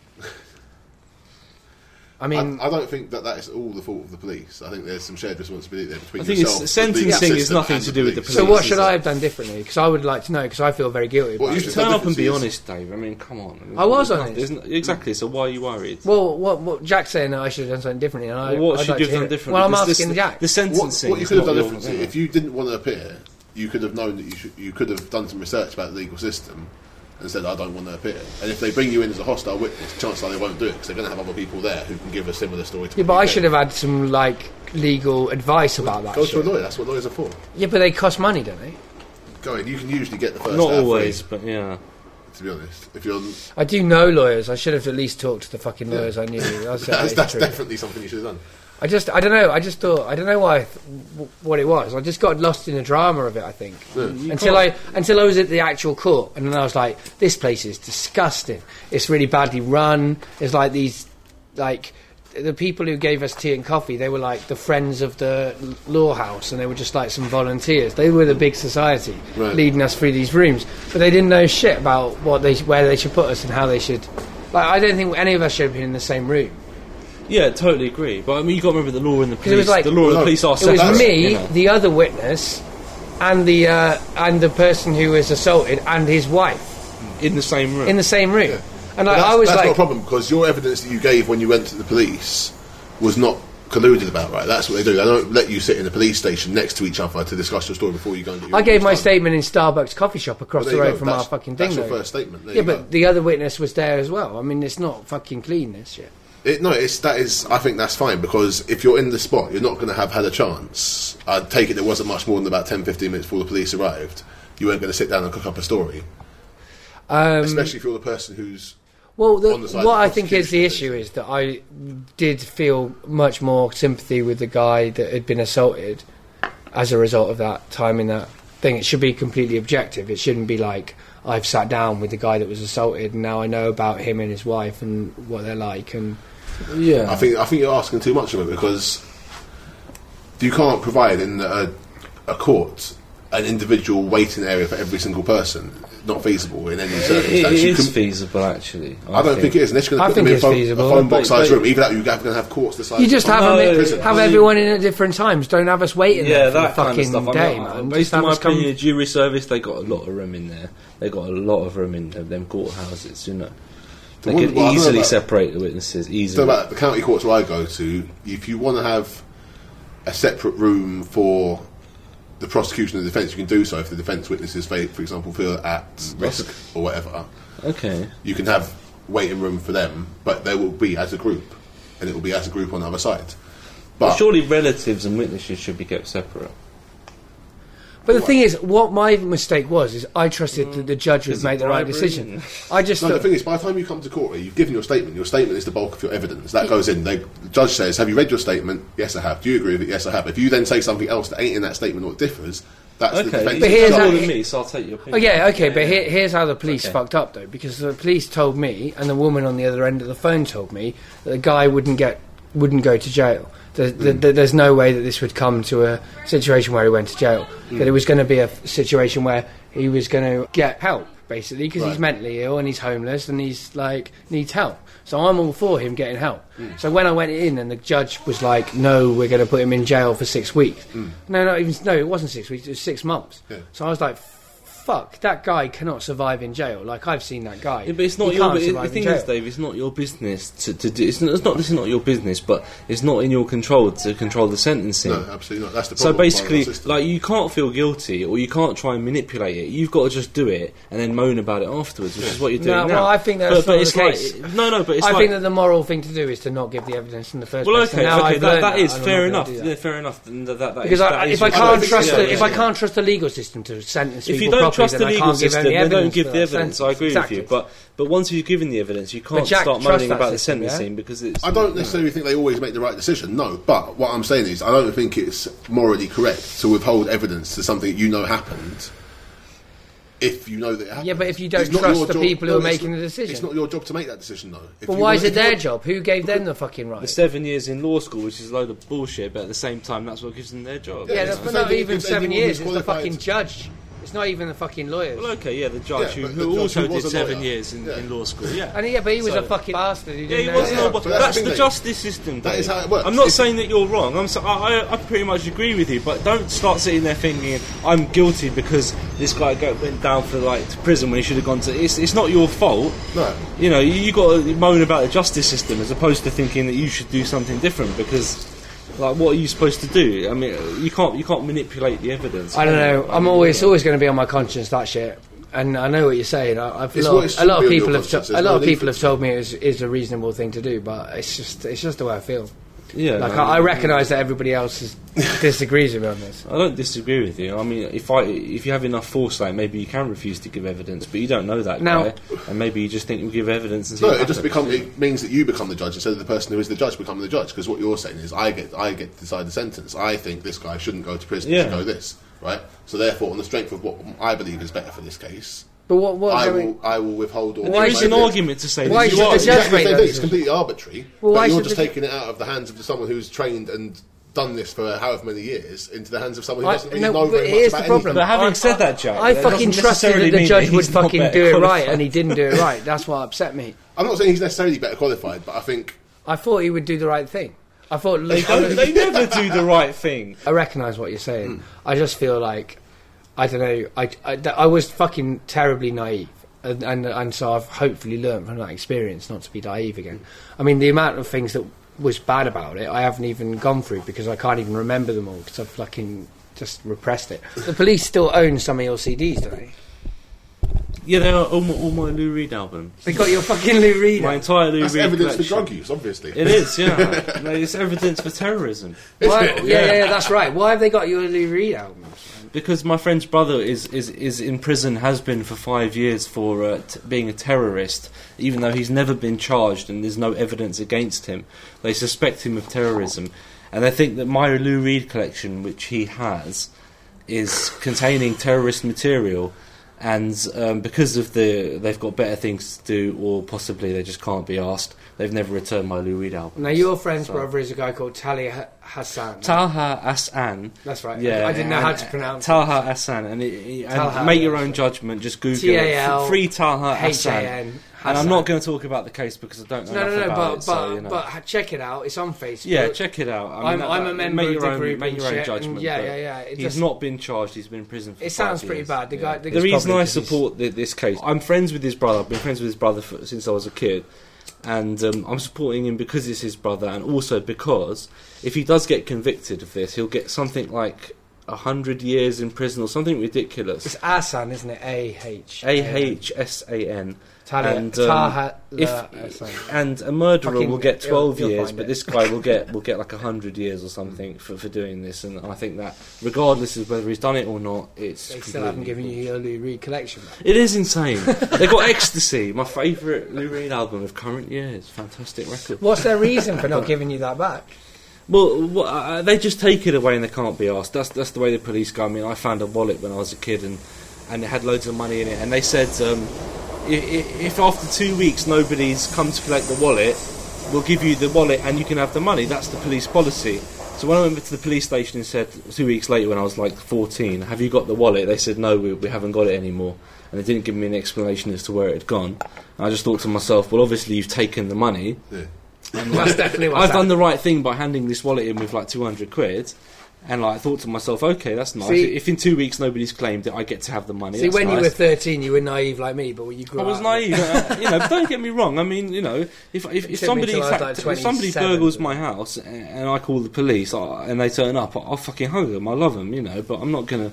I mean, I, I don't think that that is all the fault of the police. I think there's some shared responsibility there between I think yourself, the sentencing is nothing to do with the police. so what should? I have done differently? Because I would like to know, because I feel very guilty Well, you it. should Turn up and be differences. honest, Dave. I mean, come on. I was There's honest. nothing- there's exactly. So why are you worried? Well, what, what Jack's saying that I should have done something differently, and I, Well, what I'd should like you have done it. differently? Well, I'm asking this, Jack. The sentencing. what you could have done differently, if you didn't want to appear, you could have known that you should, you could have done some research about the legal system and said, I don't want to appear. And if they bring you in as a hostile witness, chances are they won't do it because they're going to have other people there who can give a similar story to Yeah, but I should have had some like legal advice about that. Go to a shit. lawyer, that's what lawyers are for. Yeah, but they cost money, don't they? Go in, you can usually get the first Not hour always, free, but yeah. to be honest. If you're, I do know lawyers. I should have at least talked to the fucking lawyers I knew. That's, that's, that's true. definitely something you should have done. I just, I don't know. I just thought, I don't know why, th- w- what it was. I just got lost in the drama of it. I think hmm. until I, until I was at the actual court, and then I was like, this place is disgusting. It's really badly run. It's like these, like. The people who gave us tea and coffee, they were like the friends of the l- law house, and they were just like some volunteers. They were the big society Right. leading us through these rooms, but they didn't know shit about what they, where they should put us and how they should. Like, I don't think any of us should have been in the same room. Yeah, totally agree. But I mean, you got to remember the law and the 'Cause it was police. like- the law and the police are It was separate, me, you know. the other witness, and the uh, and the person who was assaulted and his wife in the same room. in the same room. And But like, that's, I was that's not a like, problem because your evidence that you gave when you went to the police was not colluded about, right? That's what they do. They don't let you sit in the police station next to each other to discuss your story before you go and get your I gave my evidence done. statement in Starbucks coffee shop across Well, the road go. from our fucking thing. That's your though. first statement. There yeah, you but go. the other witness was there as well. I mean, it's not fucking clean. This shit. It, no, it's that is. I think that's fine because if you're in the spot, you're not going to have had a chance. I take it there wasn't much more than about 10, 15 minutes before the police arrived. You weren't going to sit down and cook up a story, Um, especially if you're the person who's. Well, the, on the side what I think is the issue is that I did feel much more sympathy with the guy that had been assaulted as a result of that time in that thing. It should be completely objective. It shouldn't be like I've sat down with the guy that was assaulted and now I know about him and his wife and what they're like. And yeah. I think I think you're asking too much of it because you can't provide in a, a court an individual waiting area for every single person. Not feasible in any it, circumstance. it You is can- feasible, actually. I don't think it is. Unless you're going to put them in a phone, feasible, a phone box but- sized room. even that, or you're going to have courts decide. you just have No, them, prison. have everyone in at different times. Don't have us waiting Yeah, there for the that kind of fucking stuff. I day, mean, man. Uh, based on my us come- jury service they got a lot of room in there. They got a lot of room in them, them courthouses. You know, they one- could well, I don't know easily about- separate the witnesses. So Easily. about the county courts where I go to, if you want to have a separate room for the prosecution and the defence, you can do so if the defence witnesses, for for example, feel at risk or whatever. okay. You can have waiting room for them, but they will be as a group, and it will be as a group on the other side. But Surely relatives and witnesses should be kept separate. But the thing is, what my mistake was is I trusted that the judge would Is make the right bribery? decision. I just No, the thought, thing is, by the time you come to court, you've given your statement. Your statement is the bulk of your evidence. That goes in. They, the judge says, "Have you read your statement? Yes, I have. Do you agree with it? Yes, I have." If you then say something else that ain't in that statement or it differs, that's the Okay, defence. But you're here's more how- than me, so I'll take your Oh opinion. yeah, okay, but here, here's how the police Okay. fucked up though, because the police told me, and the woman on the other end of the phone told me that the guy wouldn't get, wouldn't go to jail. There, there- there- there's no way that this would come to a situation where he went to jail. Mm. That it was going to be a situation where he was going to get help, basically, because he's mentally ill and he's homeless and he's like needs help. So I'm all for him getting help. Mm. So when I went in and the judge was like, "No, we're going to put him in jail for six weeks." No, not even. No, it wasn't six weeks. It was six months. Yeah. So I was like, "Fuck, that guy cannot survive in jail." Like I've seen that guy. Yeah, but it's not He your. But it, the thing is, Dave, it's not your business to, to do. It's not, it's not. This is not your business, but it's not in your control to control the sentencing. No, absolutely not. That's the So problem. with basically, like you can't feel guilty, or you can't try and manipulate it. You've got to just do it and then moan about it afterwards, which is what you're doing No, now. well, I think that's but, but it's the like case. no, no, but it's I like think that the moral thing to do is to not give the evidence in the first well, place. okay, And now okay, I've that, that is and fair enough. gonna do that. Yeah, fair enough. That, that, that Because is- I, that is if I can't trust the, if. I can't trust the legal system to sentence if you people don't properly, trust the then I legal can't give system, any then don't give the evidence. sentence. I agree exactly. with you, but but once you've given the evidence, you can't Jack start trusts moaning that about the system, yeah? sentencing because it's. I don't necessarily think they always make the right decision. No, but what I'm saying is, I don't think it's morally correct to withhold evidence to something that you know happened. If you know that it happened. Yeah, but if you don't It's not trust your the job- people who are making not- the decision. It's not your job to make that decision, though. If But why is it their want- job? Who gave them the fucking right? The seven years in law school, which is a load of bullshit, but at the same time, that's what gives them their job. Yeah, Yeah, that's but not even seven years. who's It's the fucking judge. It's not even the fucking lawyers. Well, okay, yeah, the judge Yeah, who, who the judge also who did seven lawyer. years in, Yeah. in law school. Yeah, And yeah, but he was So- a fucking bastard. Who Yeah, didn't he wasn't. that. all- but but that's that's the the justice system. That Dave. is how it works. I'm not If- saying that you're wrong. I'm so, I, I, I pretty much agree with you, but don't start sitting there thinking I'm guilty because this guy went down for like to prison when he should have gone to. It's, it's not your fault. No. You know, you, you got to moan about the justice system as opposed to thinking that you should do something different because. Like what are you supposed to do? I mean, you can't you can't manipulate the evidence. I don't can you? know. I'm always always going to be on my conscience that shit. And I know what you're saying. I, I've, a lot, what a lot of people have to, a lot of people have told me it's, it's a reasonable thing to do, but it's just it's just the way I feel. Yeah, Like no, I, I recognise that everybody else is, disagrees with me on this. I don't disagree with you. I mean, if I if you have enough foresight, maybe you can refuse to give evidence, but you don't know that Now- guy, and maybe you just think you'll give evidence and see No, what it just happens. become it means that you become the judge instead of the person who is the judge becoming the judge. Because what you're saying is, I get I get to decide the sentence. I think this guy shouldn't go to prison. He Yeah. should go this, right? So therefore, on the strength of what I believe is better for this case, But what what I I mean, will I will withhold all. And Why there my is an argument to say Why that should you the are. judge Exactly, make same that thing. It's decision? completely arbitrary. Well, why but you're should just the- taking it out of the hands of someone who's trained and done this for however many years into the hands of someone who I- doesn't really no, know but very here's much the about problem. anything. But having I- said that, Jack, I that fucking doesn't trusted necessarily that the mean judge that would he's not fucking better do it right, qualified. and he didn't do it right. That's what upset me. I'm not saying he's necessarily better qualified, but I think I thought he would do the right thing. I thought They, don't, they never do the right thing. I recognise what you're saying. Hmm. I just feel like I don't know. I, I, I was fucking terribly naive, and, and and so I've hopefully learned from that experience not to be naive again. I mean, the amount of things that was bad about it, I haven't even gone through because I can't even remember them all because I've fucking just repressed it. The police still own some of your CDs, don't they? Yeah, they are all my, all my Lou Reed albums. They got your fucking Lou Reed. My out. entire Lou that's Reed evidence for drug use, obviously. It is, yeah. No, it's evidence for terrorism. Why, it? yeah, yeah, yeah, that's right. Why have they got your Lou Reed albums? Because my friend's brother is, is, is in prison, has been for five years for uh, t- being a terrorist, even though he's never been charged and there's no evidence against him. They suspect him of terrorism. And they think that my Lou Reed collection, which he has, is containing terrorist material. And um, because of the, they've got better things to do, or possibly they just can't be asked. They've never returned my Lou Reed album. Now, your friend's So- brother is a guy called Tali Ha- Hassan. Talha Asan. That's right. Yeah, I didn't know how to pronounce it. Talha Hassan, and, it, it- and Talha, make your own judgment. Just Google T-A-L it. Free Taha H A Hassan. And I'm not going to talk about the case because I don't know No, no, no. But it. but so, you know. but check it out. It's on Facebook. yeah, check it out. I mean, I'm, that- I'm a member make of your the own, group. Make your own judgment. Yeah, yeah, yeah. It He's just- not been charged. He's been in prison for It sounds pretty years. bad. The guy- the the reason I support this case, I'm friends with his brother. I've been friends with his brother since I was a kid, and um, I'm supporting him because it's his brother, and also because if he does get convicted of this, he'll get something like a hundred years in prison or something ridiculous. It's Asan, isn't it? A H A H S A N. Talia- and, um, Taha- if La- and a murderer Fucking- will get you'll- 12 you'll years but it. this guy will get will get like 100 years or something for, for doing this and I think that regardless of whether he's done it or not it's They still haven't given you your Lou Reed collection back. it is insane they got ecstasy my favourite Lou Reed album of current years fantastic record What's their reason for not giving you that back? well uh, they just take it away and they can't be asked that's that's the way the police go I mean I found a wallet when I was a kid and and it had loads of money in it and they said um, if, if after two weeks nobody's come to collect the wallet we'll give you the wallet and you can have the money. That's the police policy. So when I went to the police station and said two weeks later when I was like 14, have you got the wallet? They said no, we, we haven't got it anymore, and they didn't give me an explanation as to where it had gone. And I just thought to myself, well, obviously you've taken the money. Yeah. And That's like, definitely what's I've done the right thing by handing this wallet in with like 200 quid. And like, I thought to myself, okay, that's nice. See- if in two weeks nobody's claimed it, I get to have the money. See, when you were 13, you were naive like me, but when you grew up, I was up, naive, uh, you know. But don't get me wrong. I mean, you know, if if, if somebody like, if somebody burgles my house and I call the police I- and they turn up, I'll fucking hug them. I love them, you know. But I'm not gonna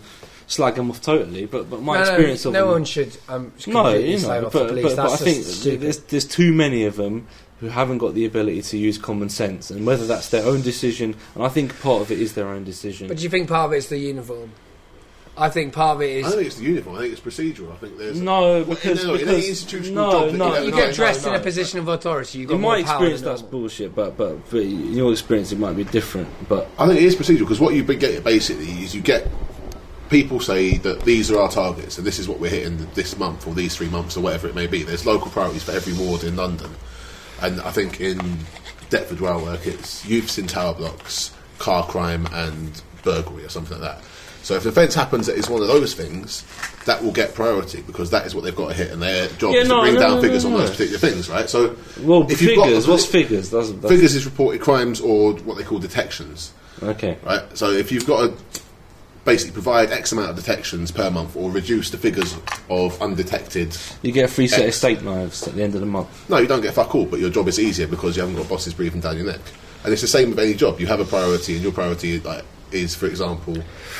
slag them off totally. But but my no, experience no, of no them, one should. Um, no, you slag know. But, police. but, but I think there's there's too many of them who haven't got the ability to use common sense, and whether that's their own decision, and I think part of it is their own decision. But do you think part of it's the uniform? I think part of it I don't think it's the uniform. I think it's procedural. I think there's no, Well, because, no, in any because institutional no, job that no, you you no, get no, dressed no, in a no. position of authority. You've got In more my power experience, than that's normal. bullshit. But, but but in your experience, it might be different. But I think it is procedural because what you get basically is you get people say that these are our targets and this is what we're hitting this month or these three months or whatever it may be. There's local priorities for every ward in London, and I think in Deptford where I work, it's youths in tower blocks, car crime, and burglary or something like that. So if an offence happens that is one of those things, that will get priority because that is what they've got to hit, and their job Yeah, is no, to bring no, down no, figures no, on no. those particular things, right? So well, if you've got figures. What's figures? That's, that's figures is reported crimes or what they call detections okay. right? So if you've got to basically provide X amount of detections per month or reduce the figures of undetected, You get a free set of X. steak knives at the end of the month. no, you don't get fuck all, but your job is easier because you haven't got bosses breathing down your neck. And it's the same with any job. You have a priority, and your priority is like, is, for example,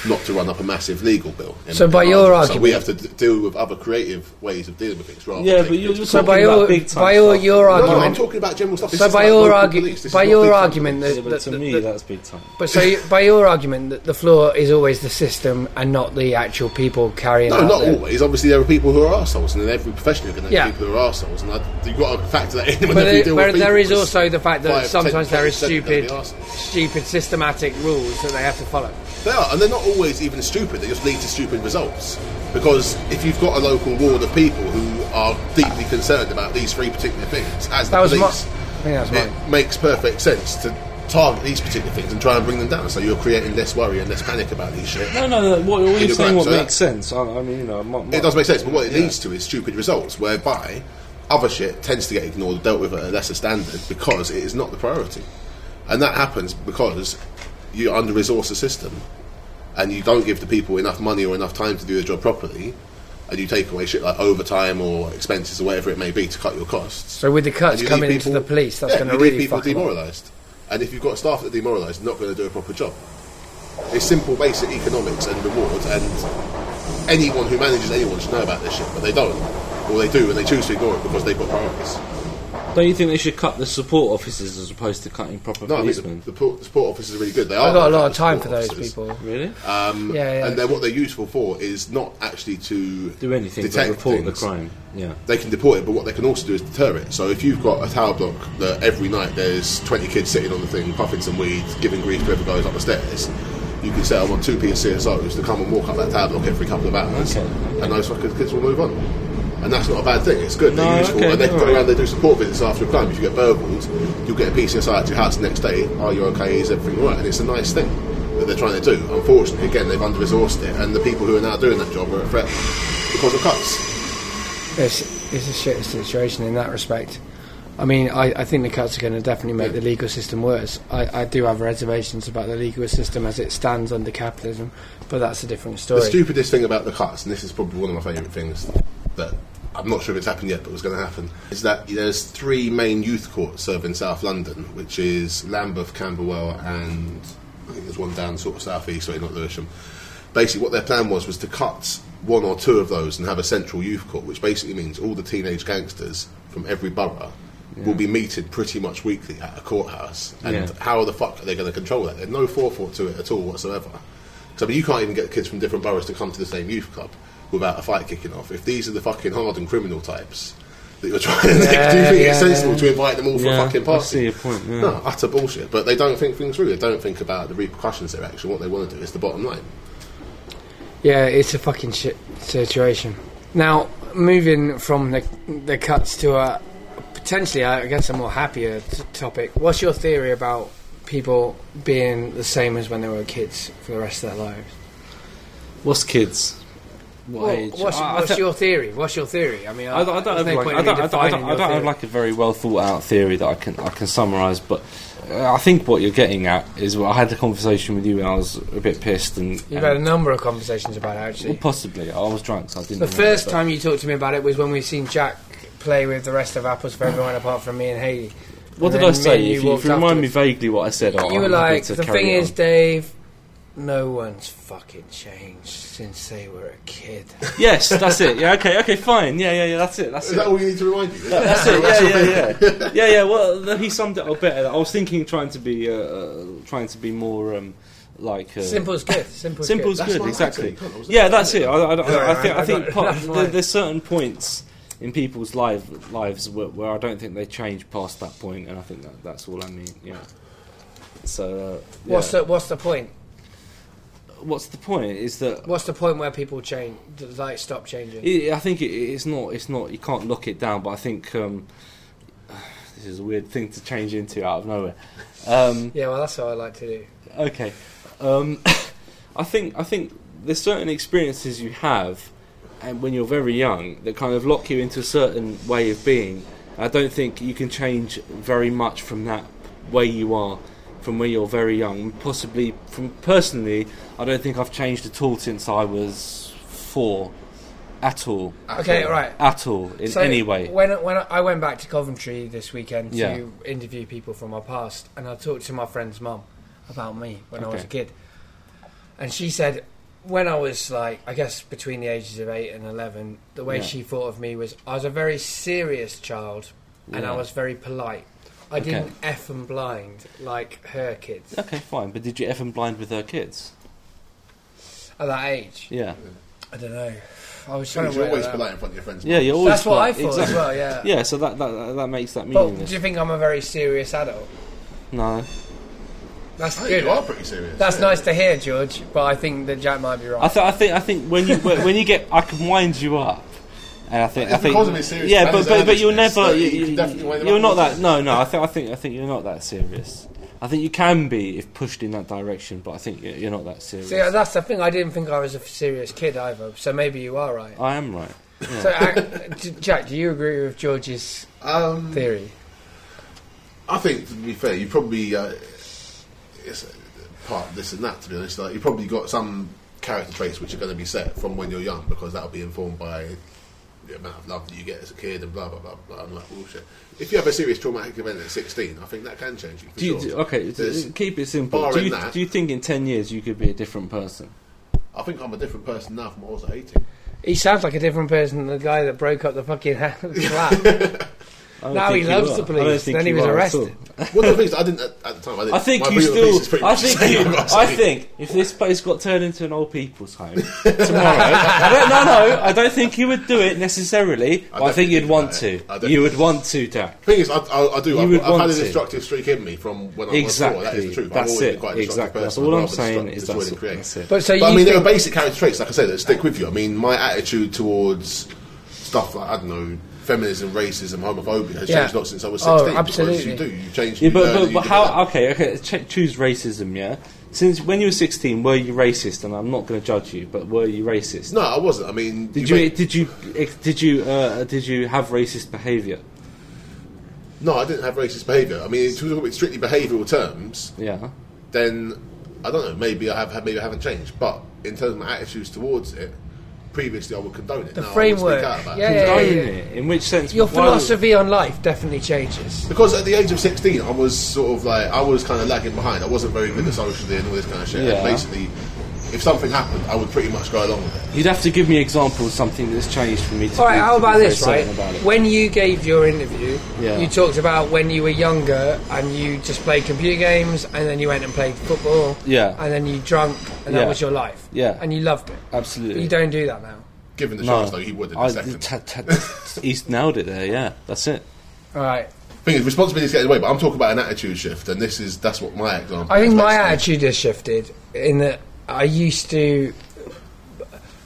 not to run up a massive legal bill. in- So by your argument, so we have to d- deal with other creative ways of dealing with things. Rather Yeah, than but you're things just to So by talking about your big time by your, your No, no, I'm argument, talking about general stuff. This so is by your local argu- police. This is by your argument that- Yeah, but to the- me, the- that's big time. but so you- by your argument that the flaw is always the system and not the actual people carrying No, out not the- always. Obviously, there are people who are assholes, and in every profession you're going to Yeah. have people who are assholes, and I, you've got to factor that in But, whenever you there, deal but with there people, also the fact that sometimes 10, there is 20% are stupid, stupid systematic rules that they have to follow. They are, and they're not always even stupid. They just lead to stupid results. Because if you've got a local ward of people who are deeply concerned about these three particular things, as the That was my- police, I think it mine. makes perfect sense to target these particular things and try and bring them down. So you're creating less worry and less panic about these shit. No, no, no. What, what In you're saying crime, what so makes that- sense. I, I mean, you know, my, my, It does make sense, but what it Yeah. leads to is stupid results, whereby other shit tends to get ignored, dealt with at a lesser standard because it is not the priority, and that happens because you under resource a system, and you don't give the people enough money or enough time to do the job properly, and you take away shit like overtime or expenses or whatever it may be to cut your costs. So with the cuts coming leave into the police, that's yeah, going to really people fuck 'em up. demoralised, and if you've got staff that are demoralised, not going to do a proper job. It's simple, basic economics and rewards, and anyone who manages anyone should know about this shit, but they don't, or they do, and they choose to ignore it because they've got priorities. Don't you think they should cut the support officers as opposed to cutting proper No, I mean policemen? the, the, po- the support officers are really good. They are. I've got a lot of time for those officers. people. really? Um, Yeah, yeah. And then what they're useful for is not actually to Do anything but detect report things. the crime. Yeah. they can deport it, but what they can also do is deter it. So if you've got a tower block that every night there's 20 kids sitting on the thing, puffing some weed, giving grief to whoever goes up the stairs, you can say, I want two PCSOs to come and walk up that tower block every couple of hours, Okay. and those fucking kids will move on. And that's not a bad thing. It's good. They're No, useful, okay, and they can go alright. around. They do support visits after a crime. If you get burgled, you'll get a PCSO at your house the next day. Are you okay? Is everything all right? And it's a nice thing that they're trying to do. Unfortunately, again, they've under resourced it, and the people who are now doing that job are at threat because of cuts. It's, it's a shit situation in that respect. I mean, I, I think the cuts are going to definitely make the legal system worse. I, I do have reservations about the legal system as it stands under capitalism, but that's a different story. The stupidest thing about the cuts, and this is probably one of my favourite things that I'm not sure if it's happened yet, but was going to happen, is that there's three main youth courts serving South London, which is Lambeth, Camberwell, and I think there's one down sort of south east, sorry, not Lewisham. basically what their plan was was to cut one or two of those and have a central youth court, which basically means all the teenage gangsters from every borough will be meted pretty much weekly at a courthouse. And Yeah. how the fuck are they going to control that? There's no forethought to it at all whatsoever. So I mean, you can't even get kids from different boroughs to come to the same youth club without a fight kicking off. If these are the fucking hardened criminal types that you're trying to do you think yeah, it's sensible yeah. to invite them all for Yeah, a fucking I party? see your point, yeah. No, utter bullshit. But they don't think things through. They don't think about the repercussions They're actually What they want to do is the bottom line. Yeah, it's a fucking shit situation. Now, moving from the the cuts to a potentially, I guess, a more happier t- topic. What's your theory about people being the same as when they were kids for the rest of their lives? What's kids? What Well, age? What's, I- I what's your theory? What's your theory? I mean, I, don't- I don't have no like, I don't, don't, don't, I your don't have like a very well thought out theory that I can I can summarise, but uh, I think what you're getting at is what I had a conversation with you when I was a bit pissed and, You've and had a number of conversations about it, well, actually. possibly I was drunk, so I didn't. The first but- time you talked to me about it was when we seen Jack play with the rest of Apples for Everyone apart from me and Haley. What and did I say? you If you, if you remind me vaguely what I said, I'll, you were like, the thing is, Dave, no one's fucking changed since they were a kid. yes, that's it. Yeah, okay, okay, fine. Yeah, yeah, yeah. That's it. That's Is it. that all you need to remind you? That's it. Yeah, yeah, yeah, yeah, yeah. Well, he summed it up better. I was thinking, trying to be, uh, uh, trying to be more um, like uh, Simple's good. Simple's, Simple's That's good, what exactly. said. Yeah, that's it. I, I, I, I think, I I think got- part, that's there, there's certain points in people's live, lives where, where I don't think they change past that point, and I think that, that's all I mean. Yeah. So, uh, yeah. What's the What's the point? What's the point? Is that What's the point where people change, like stop changing? it, I think it, it's not. It's not. You can't lock it down. But I think um, this is a weird thing to change into out of nowhere. Um, yeah, well, that's what I like to do. Okay. Um, I think I think there's certain experiences you have, and when you're very young, that kind of lock you into a certain way of being. I don't think you can change very much from that way you are from when you're very young. Possibly from personally, I don't think I've changed at all since I was four, at all, Okay, right. at all in So any way. When when I went back to Coventry this weekend to Yeah. interview people from my past, and I talked to my friend's mum about me when I was a kid, and she said when I was like I guess between the ages of eight and eleven, the way Yeah. she thought of me was I was a very serious child, and I was very polite. I Okay. didn't f and blind like her kids Okay, fine. But did you ever blind with her kids? at that age. Yeah. I don't know. I was trying Because to you're always that polite in front of your friends. Yeah, you're always. That's what I thought Exactly. as well. Yeah. Yeah, so that that that makes that But do you think I'm a very serious adult? no, That's I think good. you are pretty serious. That's yeah. nice to hear, George. But I think that Jack might be right. I, th- I think I think when you when you get I can wind you up, and I think It's I think because of his serious yeah, but but, but you're never that you you, can definitely wind him you're not that no no I think I think I think you're not that serious. I think you can be if pushed in that direction, but I think you're you're not that serious. See, that's the thing. I didn't think I was a serious kid either. So maybe you are right. I am right. Yeah. So, uh, Jack, do you agree with George's Um, theory? I think, to be fair, you probably uh, it's part of this and that. To be honest, like you probably got some character traits which are going to be set from when you're young because that'll be informed by the amount of love that you get as a kid and blah blah blah blah and that bullshit. If you have a serious traumatic event at 16, I think that can change you. For do you, sure. do- okay, There's- keep it simple. Do you, that- do you think in ten years you could be a different person? I think I'm a different person now from what I was at 18. He sounds like a different person than the guy that broke up the fucking flat. I Now think he loves are. the police, think then he was are at all. arrested. One of the things I didn't at, at the time. I, didn't, I think you view of the police is still. I think. You, I've got to I say. think if this place got turned into an old people's home tomorrow, I don't, no, no, I don't think you would do it necessarily. I But I, think you'd want eh? to. it. I definitely You would want to, Jack. thing is, I, I, I do. You I've, would I've had want a destructive streak in me from when I was four. That is Exactly. the truth. I've That's always been it. quite a destructive Exactly. That's all I'd I'm rather saying is destroy that's, that's it. But so I mean, there are basic character traits, like I said, that stick with you. I mean, my attitude towards stuff like I don't know, feminism, racism, homophobia has Yeah. changed a lot since I was Oh, sixteen. absolutely. Because you do, you change. Yeah, but, learn, but, but develop. how? Okay, okay. Ch- choose racism. Yeah. Since when you were 16, were you racist? And I'm not going to judge you, but were you racist? No, I wasn't. I mean, Did you, make- did you did you uh, did you have racist behaviour? No, I didn't have racist behaviour. I mean, to talk about strictly behavioural terms, Yeah. then I don't know. Maybe I have. Maybe I haven't changed. But in terms of my attitudes towards it, previously I would condone it. The now, framework. would about Yeah, it. yeah, Condone yeah. it. In which sense? your philosophy on life definitely changes. Because at the age of 16, I was sort of like, I was kind of lagging behind. I wasn't very good at socially and all this kind of shit. Yeah. And basically, if something happened, I would pretty much go along with it. You'd have to give me examples of something that's changed for me to All right, be, how about this, right? About it. When you gave your interview, Yeah. you talked about when you were younger and you just played computer games and then you went and played football. Yeah. And then you drunk and that was your life. Yeah. And you loved it. Absolutely. But you don't do that now. Given the No, chance, though, he would in a I, second. t- t- he's nailed it there. Yeah, that's it. All right. thing is, responsibility is getting away, but I'm talking about an attitude shift, and this is that's what my example. I think my attitude has shifted in that I used to,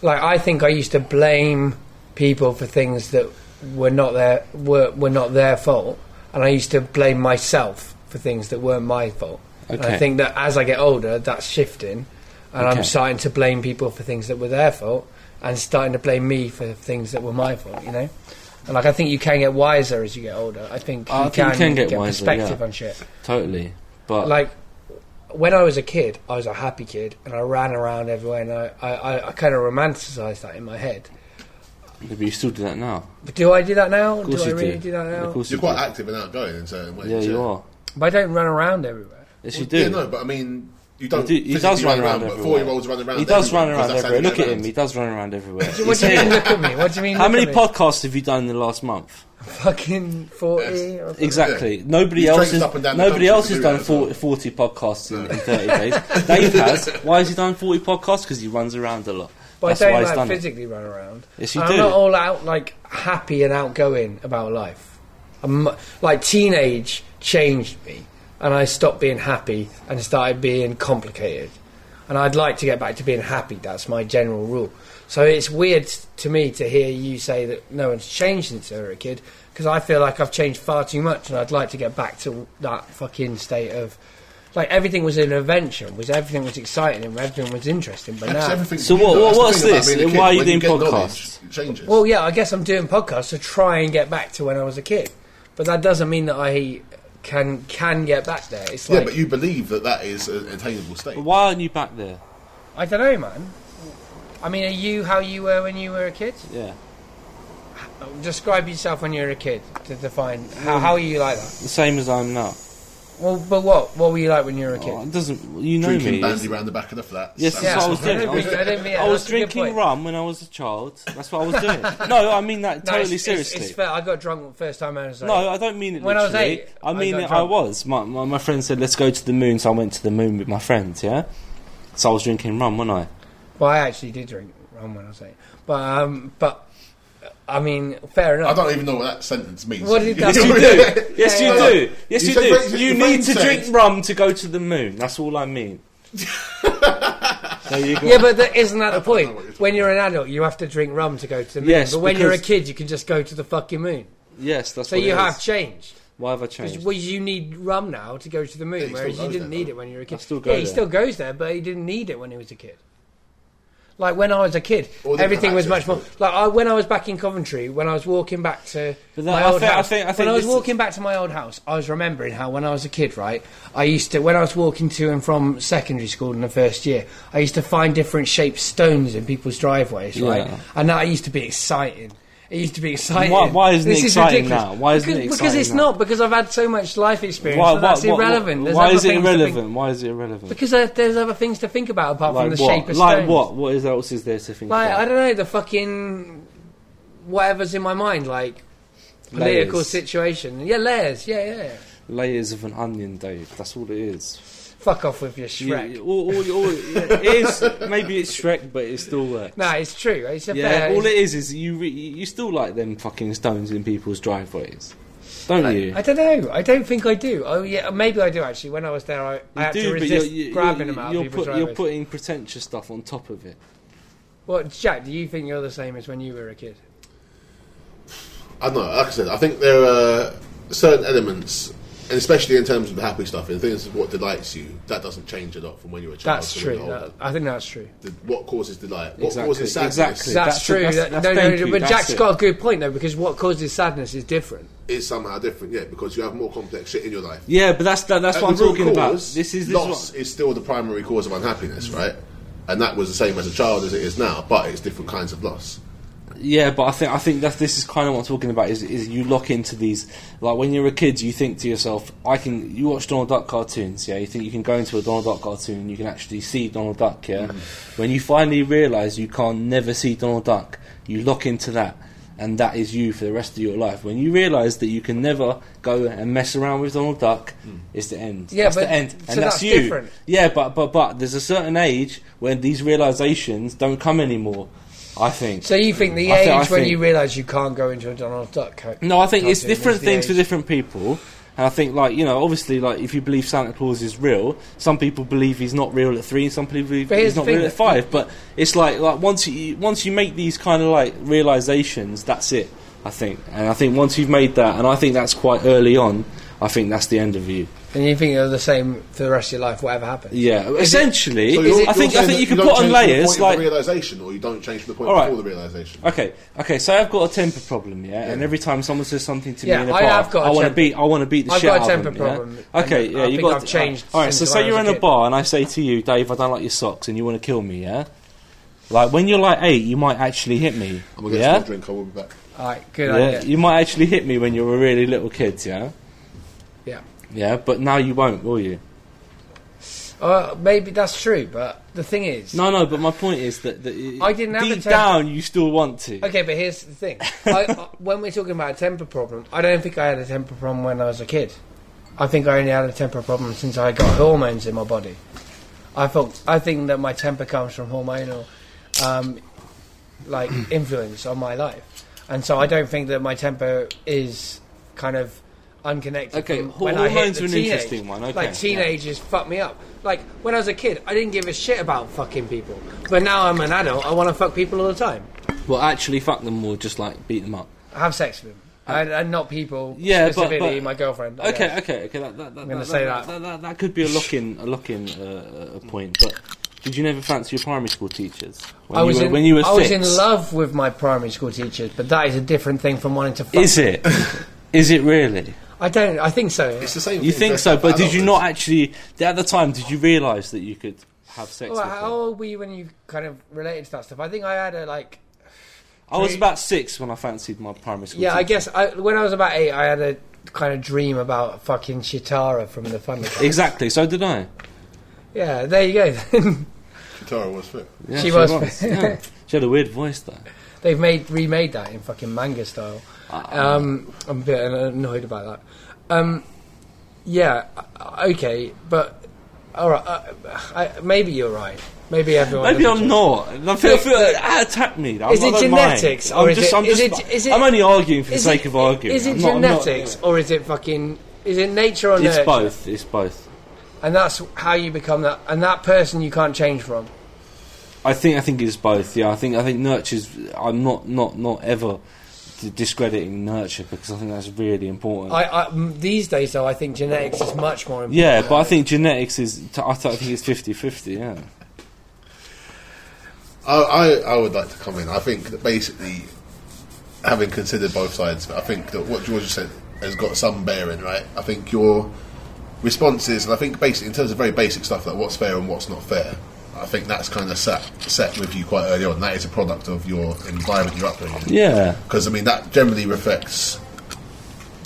like, I think I used to blame people for things that were not their were were not their fault, and I used to blame myself for things that weren't my fault. And I think that as I get older, that's shifting, and Okay. I'm starting to blame people for things that were their fault, and starting to blame me for things that were my fault. You know. And like I think you can get wiser as you get older. I think I you think can, you can get wiser, perspective yeah. on shit Totally. But like when I was a kid, I was a happy kid, and I ran around everywhere, and I, I, I, I kind of romanticised that in my head. but you still do that now. But do I do that now? Of course do I you really do. do, that now? Of course You're you quite do. active and outgoing in certain ways. Yeah, you are. But I don't run around everywhere. Yes, you Well, do. Yeah, no, but I mean, you don't. He, do- he does run around, but four-year-olds run around. He does run around because that's how everywhere. Look at him. He does run around everywhere. What do you mean? Look at me. What do you mean? How look many at me? podcasts have you done in the last month? Fucking forty. or- Exactly. Nobody He's else traipsed has. up and down Nobody else has done that as well. 40, 40 podcasts in, in thirty days. Dave has. Why has he done forty podcasts? Because he runs around a lot. But That's I why don't he's like done it. physically run around. Yes, you And do. I'm not all out like happy and outgoing about life. I'm like teenage changed me, and I stopped being happy and started being complicated. And I'd like to get back to being happy. That's my general rule. So it's weird to me to hear you say that no one's changed since they were a kid, because I feel like I've changed far too much, and I'd like to get back to that fucking state of. Like everything was an adventure, was everything was exciting and everything was interesting, but now everything So you what- what- what's this? being kid. Why are you doing get knowledge, podcasts? Changes. Well, yeah, I guess I'm doing podcasts to try and get back to when I was a kid, but that doesn't mean that I can can get back there. It's yeah, like but you believe that that is an attainable state. But why aren't you back there? I don't know, man. I mean, are you how you were when you were a kid? Yeah. Describe yourself when you were a kid to define how mm. how are you like that? The same as I am now. Well, but what what were you like when you were a kid? Oh, it doesn't. You know Drinking me. bandy round the back of the flats. Yes, That's- that's what I was doing. I was, think- I don't I was that's a good drinking rum when I was a child. That's what I was doing. no, I mean that No, totally it's, it's- seriously. It's, fair. I got drunk the first time I was like, no, I don't mean it. When I was eight, I I mean got it, I was. My, my my friend said, "Let's go to the moon," so I went to the moon with my friends. Yeah. So I was drinking rum, wasn't I? well, I actually did drink rum when I was eight, but um, but I mean, fair enough. I don't even know what that sentence means. What did that Yes, you do. Yes, you do. Yes, You you do. very- You need to said- drink rum to go to the moon. That's all I mean. there you go. Yeah, but that, isn't that the point? you're When you're an adult, you have to drink rum to go to the moon. Yes, but when you're a kid, you can just go to the fucking moon. yes, that's what. So what you it have is. changed. Why have I changed? Well, you need rum now to go to the moon, Yeah, whereas you didn't there, need though. it when you were a kid. still go yeah, he there. still goes there, but he didn't need it when he was a kid. Like when I was a kid, everything was much more. Like I, when I was back in Coventry, when I was walking back to But that- my I old think- I house, think- I when I was this- walking back to my old house, I was remembering how when I was a kid, right, I used to when I was walking to and from secondary school in the first year, I used to find different shaped stones in people's driveways, right, Yeah. and that used to be exciting. It used to be exciting. Why- why isn't This is exciting ridiculous. now? Why isn't because, it Because it's now? not. Because I've had so much life experience. Why, that that's why- irrelevant. There's why is it irrelevant? Why is it irrelevant? because uh, there's other things to think about apart from the what? shape of like stones. what? What is else is there to think Like about? I don't know the fucking whatever's in my mind, like political Layers. situation. Yeah, layers. Yeah, yeah. Layers of an onion, Dave. That's all it is. Fuck off with your You- Shrek. all- all- all- it is maybe it's Shrek, but it still works. No, it's true. It's a yeah, fair. all it is is you re- you still like them fucking stones in people's driveways, don't you? I don't know. I don't think I do. Oh yeah, maybe I do actually. When I was there, I, I had to resist you're, you- grabbing you're, them out you're of people's put- you're putting pretentious stuff on top of it. What, Jack? Do you think you're the same as when you were a kid? I don't know. Like I said, I think there are certain elements, and especially in terms of the happy stuff, and things what delights you, that doesn't change a lot from when you were a child. That's to true. when you're older. That, I think that's true. The- what causes delight? What Exactly, causes sadness? exactly. That's, That's- true. that's- That- that's- no, no, thank no, but that's Jack's it. got a good point though, because what causes sadness is different. Is somehow different, yeah, because you have more complex shit in your life. Yeah, but that's that, that's At what I'm the root talking about. cause, This is this loss what, is still the primary cause of unhappiness, right? And that was the same as a child as it is now, but it's different kinds of loss. Yeah, but I think I think that this is kind of what I'm talking about. Is is you lock into these like when you're a kid, you think to yourself, I can. You watch Donald Duck cartoons, yeah. You think you can go into a Donald Duck cartoon, and you can actually see Donald Duck, yeah. Mm-hmm. When you finally realise you can't never see Donald Duck, you lock into that, and that is you for the rest of your life. When you realise that you can never go and mess around with Donald Duck, mm. it's the end. Yeah, that's but- the end, so and that's, that's you. different. Yeah, but but but there's a certain age when these realisations don't come anymore. I think. So you think the I age thi- I when think- you realise you can't go into a Donald Duck coat? No, I think it's different the things for different people. And I think, like, you know, obviously, like, if you believe Santa Claus is real, some people believe he's not real at three, and some people believe he's not real at five. But it's like, like once you once you make these kind of like realizations, that's it. I think, and I think once you've made that, and I think that's quite early on. I think that's the end of you. And you think you're the same for the rest of your life, whatever happens? Yeah, essentially, So you're- I think you're I think you that can put on change the layers point like of the realization, or you don't change from the point All right. before the realization. Okay, okay. So I've got a temper problem, yeah. And every time someone says something to Yeah, me in a I bar, have got a I want to beat. I want to beat the I've shit got a out temper of them. yeah? Okay, yeah. You think got. I've changed all right. So say you're in a a bar and I say to you, Dave, I don't like your socks, and you want to kill me, yeah. Like when you're like eight, you might actually hit me. I'm gonna get a yeah. drink. I will be back. All right, good Yeah, idea. you might actually hit me when you're a really little kid, yeah. Yeah. Yeah, but now you won't, will you? Uh, maybe that's true, but the thing is, No, no. But my point is that, that I didn't have a deep temper- down you still want to. Okay, but here's the thing. I, I, when we're talking about a temper problem, I don't think I had a temper problem when I was a kid. I think I only had a temper problem since I got hormones in my body. I thought I think that my temper comes from hormonal, um, like influence on my life, and so I don't think that my temper is kind of unconnected. Okay, from hor- when hormones are an teenage. interesting one, okay, like yeah. teenagers fuck me up. Like when I was a kid, I didn't give a shit about fucking people, but now I'm an adult. I want to fuck people all the time. Well, actually, fuck them or just like beat them up. have sex with them, and, and not people. Uh, Yeah, specifically but- my girlfriend. I Okay, guess. okay, okay. That, that, that, I'm gonna say that, that. that, could be a lock-in, a lock-in uh, a point. But did you never fancy your primary school teachers when I was you were, in, when you were I was in love with my primary school teachers, but that is a different thing from wanting to. Fuck. Is it? Is it really? I don't. I think so. It's the same. You thing think so? But did you not actually? At the time, did you realise that you could have sex Well, with how them? old were you when you kind of related to that stuff? I think I had a like. I was about six when I fancied my primary school. Yeah, I guess I, when I was about eight, I had a kind of dream about fucking Cheetara from the Thundercats. Exactly. So did I. Yeah, there you go. Cheetara was fit. Yeah, She was. yeah. She had a weird voice though. They've made remade that in fucking manga style. Ah. Um, I'm a bit annoyed about that. Um, yeah, uh, okay, but all right. Uh, I, maybe you're right. Maybe everyone. Maybe I'm not. I feel, I feel, ah, attack me. I'm, Is it don't mind. genetics, I'm is just, it- I'm is just, it- is it- I'm only arguing for the sake it- of arguing. Is it I'm not- not- genetics or is it fucking? Is it nature or It's nurture? both. It's both. And that's how you become that. And that person you can't change from. I think I think it's both. Yeah, I think I think nurture's. I'm not not not ever discrediting nurture because I think that's really important. I, I m- these days though, I think genetics is much more important. yeah, but I think genetics is. t- I th- I think it's 50-50, Yeah. I, I, I would like to come in. I think that basically, having considered both sides, I think that what George said has got some bearing, right? I think your responses, and I think basically in terms of very basic stuff like what's fair and what's not fair, I think that's kind of set set with you quite early on. That is a product of your environment you're upbringing. Yeah. Because I mean that generally reflects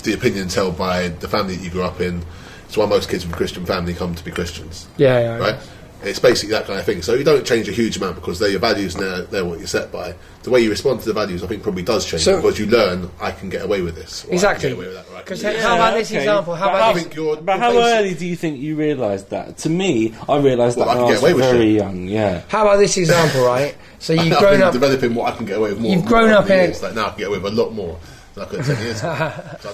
the opinions held by the family that you grew up in. It's why most kids from a Christian family come to be Christians Yeah, yeah. right? It's basically that kind of thing. So you don't change a huge amount because they're your values and they're, they're what you're set by. The way you respond to the values, I think, probably does change So- because you learn I can get away with this. or I can Exactly. get away with that, or I Because do how about this okay. example? How But about I this? you're. But you're how basic- early do you think you realised that? To me, I realised Well, that I can when I get was away with very shit. young. Yeah. How about this example, right? So you've I've grown been up. developing what I can get away with more. You've grown more up in- years. Like now, I can get away with a lot more than I could ten years so I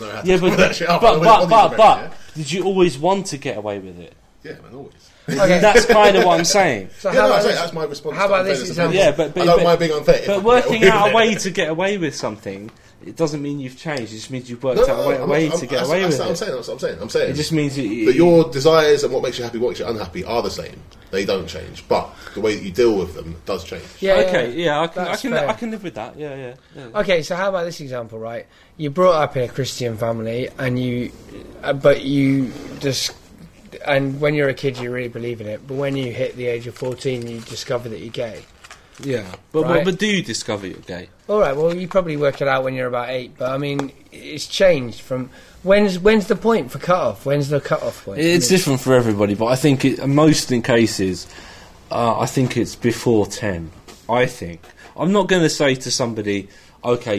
know how to Yeah, but that shit up. but I know but but, but, ready, did you always want to get away with it? yeah, yeah man, always. Okay. That's kind of what I'm saying. So Yeah, how no, about this? that's my response. how about this example? Yeah, but- but- I don't but- mind being unfair. But working out a way to get away with something, it doesn't mean you've changed. It just means you've worked No, out a no, way, a not- way I'm- to get that's- away that's with what I'm it. saying. That's what I'm saying. I'm saying. It just means you, But your desires and what makes you happy, what makes you unhappy, are the same. They don't change, but the way that you deal with them does change. Yeah, okay, yeah, I can, I can. I can live with that. Yeah, yeah. yeah. Okay, so how about this example, right? You brought up in a Christian family, and you, uh, but you just, and when you're a kid, you really believe in it. But when you hit the age of fourteen, you discover that you're gay. Yeah, but, Right. but but do you discover you're gay? All right. Well, you probably work it out when you're about eight, but I mean, it's changed from when's when's the point for cut off? When's the cut off point? It's I mean, different for everybody, but I think it, most in cases, uh, I think it's before ten. I think I'm not going to say to somebody, okay,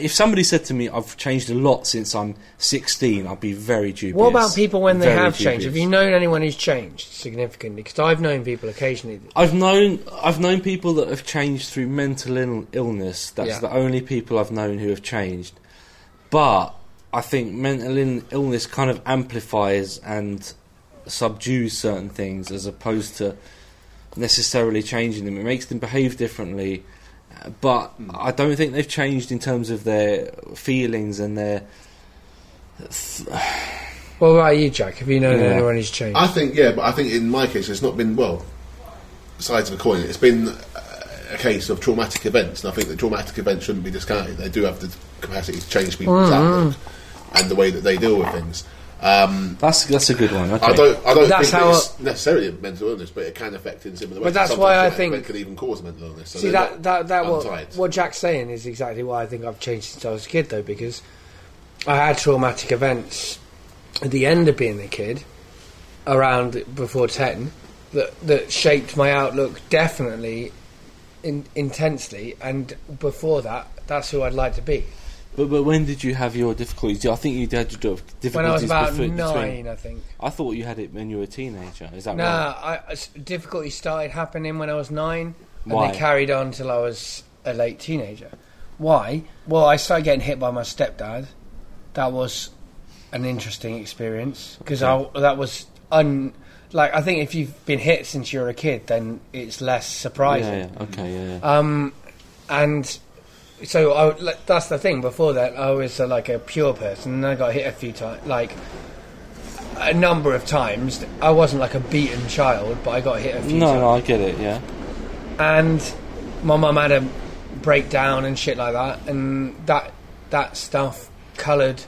if somebody said to me, "I've changed a lot since I'm 16," I'd be very dubious. What about people when they Very have changed? Have you known anyone who's changed significantly? Because I've known people occasionally. that- I've known I've known people that have changed through mental Ill- illness. That's Yeah. the only people I've known who have changed. But I think mental in- illness kind of amplifies and subdues certain things as opposed to necessarily changing them. It makes them behave differently. But I don't think they've changed in terms of their feelings and their. What about you, Jack? Have you known Yeah. anyone who's changed? I think yeah, but I think in my case it's not been well. Sides of a coin. It's been uh, a case of traumatic events, and I think that traumatic events shouldn't be discounted. They do have the capacity to change people's outlook and the way that they deal with things. Um, That's that's a good one. Okay. I don't. I don't That's think how it's necessarily a mental illness, but it can affect in similar ways. But that's Sometimes why I think- it can even cause mental illness. So See that that that what, what Jack's saying is exactly why I think I've changed since I was a kid, though, because I had traumatic events at the end of being a kid, around before ten, that that shaped my outlook definitely, in, intensely, and before that, that's who I'd like to be. But but when did you have your difficulties? I think you had your difficulties When I was about before- nine, between- I think. I thought you had it when you were a teenager. Is that No, right? I, s- difficulty started happening when I was nine, and Why? they carried on till I was a late teenager. Why? Well, I started getting hit by my stepdad. That was an interesting experience because Okay. that was un. Like I think if you've been hit since you were a kid, then it's less surprising. Yeah, yeah. Okay, yeah, yeah. Um, and so I, like, that's the thing. Before that, I was uh, like a pure person, and I got hit a few times, like a number of times. I wasn't like a beaten child, but I got hit a few no, times. no, I get it. Yeah. And my mum had a breakdown and shit like that, and that that stuff coloured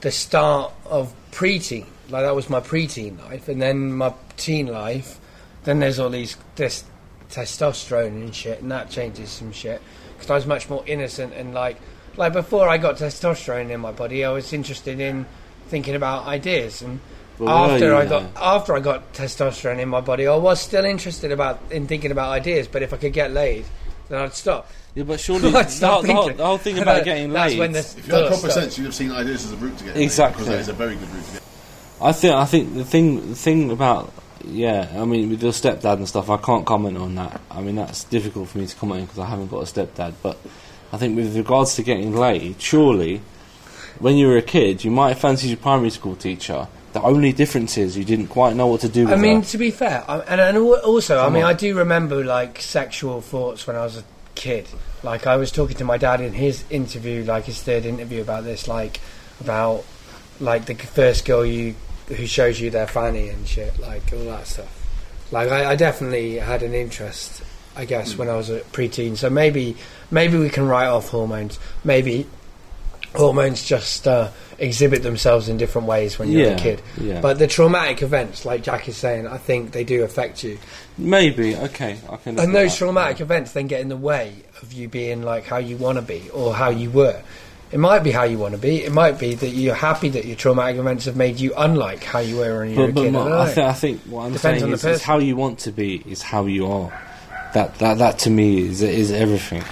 the start of preteen. Like that was my preteen life, and then my teen life. Then there's all these this testosterone and shit, and that changes some shit. Because I was much more innocent and like like before I got testosterone in my body, I was interested in thinking about ideas and. Well, after I got though? after I got testosterone in my body, I was still interested about in thinking about ideas. But if I could get laid, then I'd stop. Yeah, but surely I'd the, stop whole, the, whole, the whole thing about That- getting that's laid. when the If you had thoughts common sense, you'd have seen ideas as a route to get laid, Exactly. because that is a very good route to get. I think I think the thing the thing about yeah, I mean with your stepdad and stuff, I can't comment on that. I mean that's difficult for me to comment on because I haven't got a stepdad. But I think with regards to getting laid, surely when you were a kid, you might have fancied your primary school teacher. The only difference is you didn't quite know what to do with I mean, her. to be fair, I, and, and al- also, I mean, on. I do remember like sexual thoughts when I was a kid. Like I was talking to my dad in his interview, like his third interview about this, like about like the first girl you who shows you their fanny and shit, like all that stuff. Like I, I definitely had an interest, I guess, when I was a preteen. So maybe maybe we can write off hormones. Maybe hormones just uh, exhibit themselves in different ways when you're Yeah, a kid. yeah. But the traumatic events, like Jack is saying, I think they do affect you. Maybe okay, I can. And those that. traumatic events then get in the way of you being like how you want to be or how you were. It might be how you want to be. It might be that you're happy that your traumatic events have made you unlike how you were when you were But, a kid. I Mark, don't I, know. think I think what I'm Depends saying on the is, is person. how you want to be is how you are. That that that to me is is everything.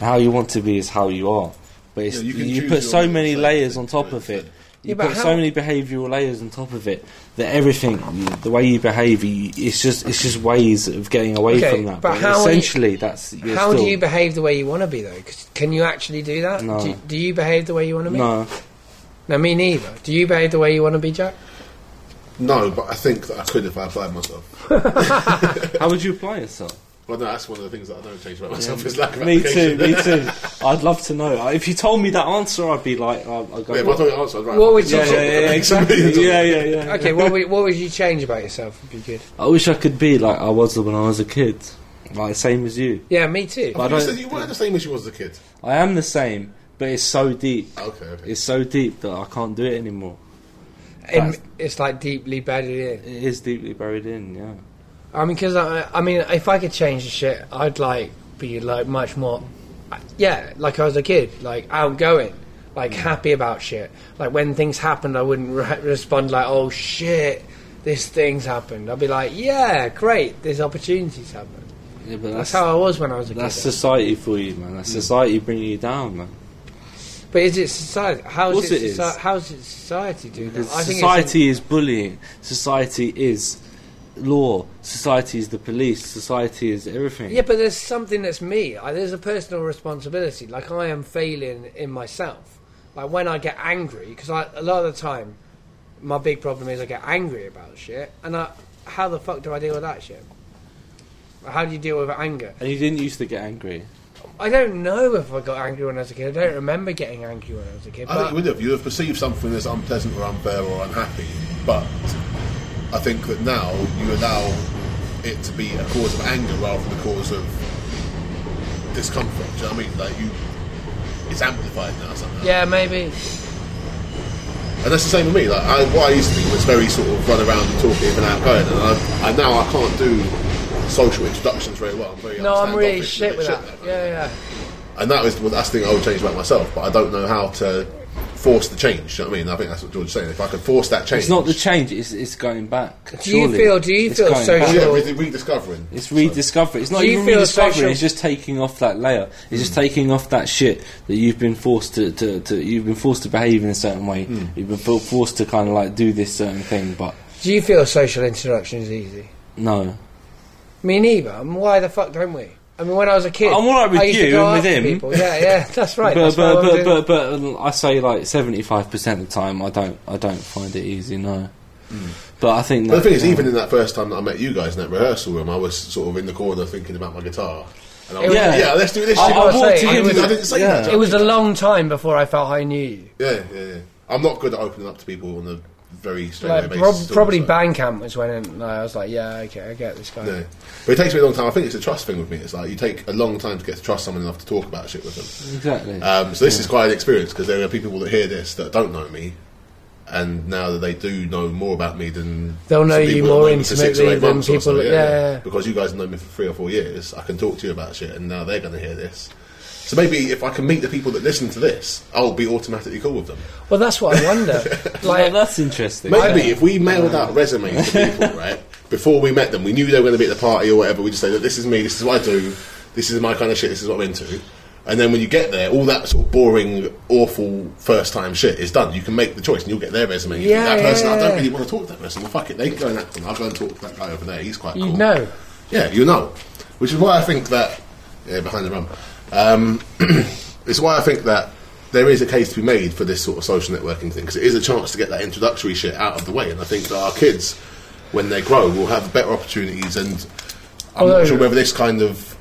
How you want to be is how you are. But it's, Yeah, you you, put so many layers on top of it. Instead. You Yeah, put how- so many behavioural layers on top of it that everything, you, the way you behave, you, it's just it's just ways of getting away Okay, from that. but how are you- essentially, that's you're how still, do you behave the way you want to be though? 'Cause can you actually do that? No. Do, do you behave the way you want to be? No, No, me neither. Do you behave the way you want to be, Jack? No, but I think that I could if I applied myself. how would you apply yourself? Well, no, that's one of the things that I don't change about myself is lack of me too, application. me too. I'd love to know. If you told me that answer, I'd be like, I'd, I'd go. Yeah, if I told you the answer, I'd write What would you- yeah, yeah, yeah, yeah, exactly. Yeah, yeah, yeah. Okay, what would, what would you change about yourself? Would be good. I wish I could be like I was when I was a kid, like same as you. Yeah, me too. But I You don't- said you weren't the same as you was as a kid. I am the same, but it's so deep. Okay, okay. It's so deep that I can't do it anymore. In, it's like deeply bedded in. It is deeply buried in. Yeah. I mean, because I, I mean, if I could change the shit, I'd like be like much more, yeah, like I was a kid, like outgoing, like mm. happy about shit. Like when things happened, I wouldn't re- respond like, "Oh shit, this thing's happened." I'd be like, "Yeah, great, this opportunities happened." Yeah, but That's that's how I was when I was a that's kid. That's society for you, man. That's mm. society bringing you down, man. But is it society? How is it? is. soci- How does it society do that? Because I think society is bullying. Society is law. Society is the police. Society is everything. Yeah, but there's something that's me. I, there's a personal responsibility. Like I am failing in myself. Like when I get angry, because a lot of the time, my big problem is I get angry about shit, and I, how the fuck do I deal with that shit? How do you deal with anger? And you didn't used to get angry. I don't know if I got angry when I was a kid. I don't remember getting angry when I was a kid. I think But you would have. You would have perceived something as unpleasant or unfair or unhappy, but I think that now you allow it to be a cause of anger rather than a cause of discomfort. Do you know what I mean? Like you, it's amplified now somehow. yeah, maybe. And that's the same with me. Like I, what I used to be was very sort of run around and talkative and outgoing, and I, I now I can't do social introductions very well. I'm very No, I'm really shit with shit that. now. Yeah, yeah. And that was well, that's the thing I would change about myself, but I don't know how to force the change. You know what I mean? I think that's what George's saying. If I could force that change, It's not the change. It's it's going back. Do you feel- do you It's feel going social- back. yeah, re- rediscovering. It's rediscovery. It's not Do even rediscovering. social- It's just taking off that layer. It's just hmm. taking off that shit that you've been forced to, to, to you've been forced to behave in a certain way. Hmm. You've been forced to kind of like do this certain thing. But Do you feel social interaction is easy? no, Me neither. I mean, why the fuck don't we? I mean, when I was a kid, I'm all right with I used to you go and with to him. People. Yeah, yeah, that's right. but that's but what I'm but, but but I say like seventy five percent of the time I don't I don't find it easy. No, hmm. but I think But the that, thing is, even in that first time that I met you guys in that rehearsal room, I was sort of in the corner thinking about my guitar. And I was It like, yeah, let's do this. I, shit. I gotta walked say, I didn't, I didn't say yeah. that. it was a long time before I felt I knew you. Yeah, yeah, yeah. I'm not good at opening up to people on a very straight Like, away prob- probably so. Bandcamp was when it, like, I was like, yeah, okay, I get this guy. Yeah. But it takes me a long time. I think it's a trust thing with me. It's like you take a long time to get to trust someone enough to talk about shit with them. exactly. Um, so this is quite an experience because there are people that hear this that don't know me, and now that they do know more about me than They'll know you more know me for six or intimately than people so, that- yeah, yeah. Because you guys know me for three or four years, I can talk to you about shit, and now they're going to hear this. So maybe if I can meet the people that listen to this, I'll be automatically cool with them. Well, that's what I wonder. Well, like, that's interesting. Maybe if we mailed out resumes to people, right, before we met them, we knew they were going to be at the party or whatever. We just say, Look, "This is me. This is what I do. This is my kind of shit. This is what I'm into." And then when you get there, all that sort of boring, awful first time shit is done. You can make the choice, and you'll get their resume. You think, Yeah, that person, yeah, I don't really want to talk to that person. Well, fuck it, they can go in that corner. I'll go and talk to that guy over there. He's quite you cool. know. Yeah, you know. Which is why I think that. Yeah, behind the rum. Um, it's why I think that there is a case to be made for this sort of social networking thing because it is a chance to get that introductory shit out of the way. And I think that our kids, when they grow, will have better opportunities. And I'm Although- not sure whether this kind of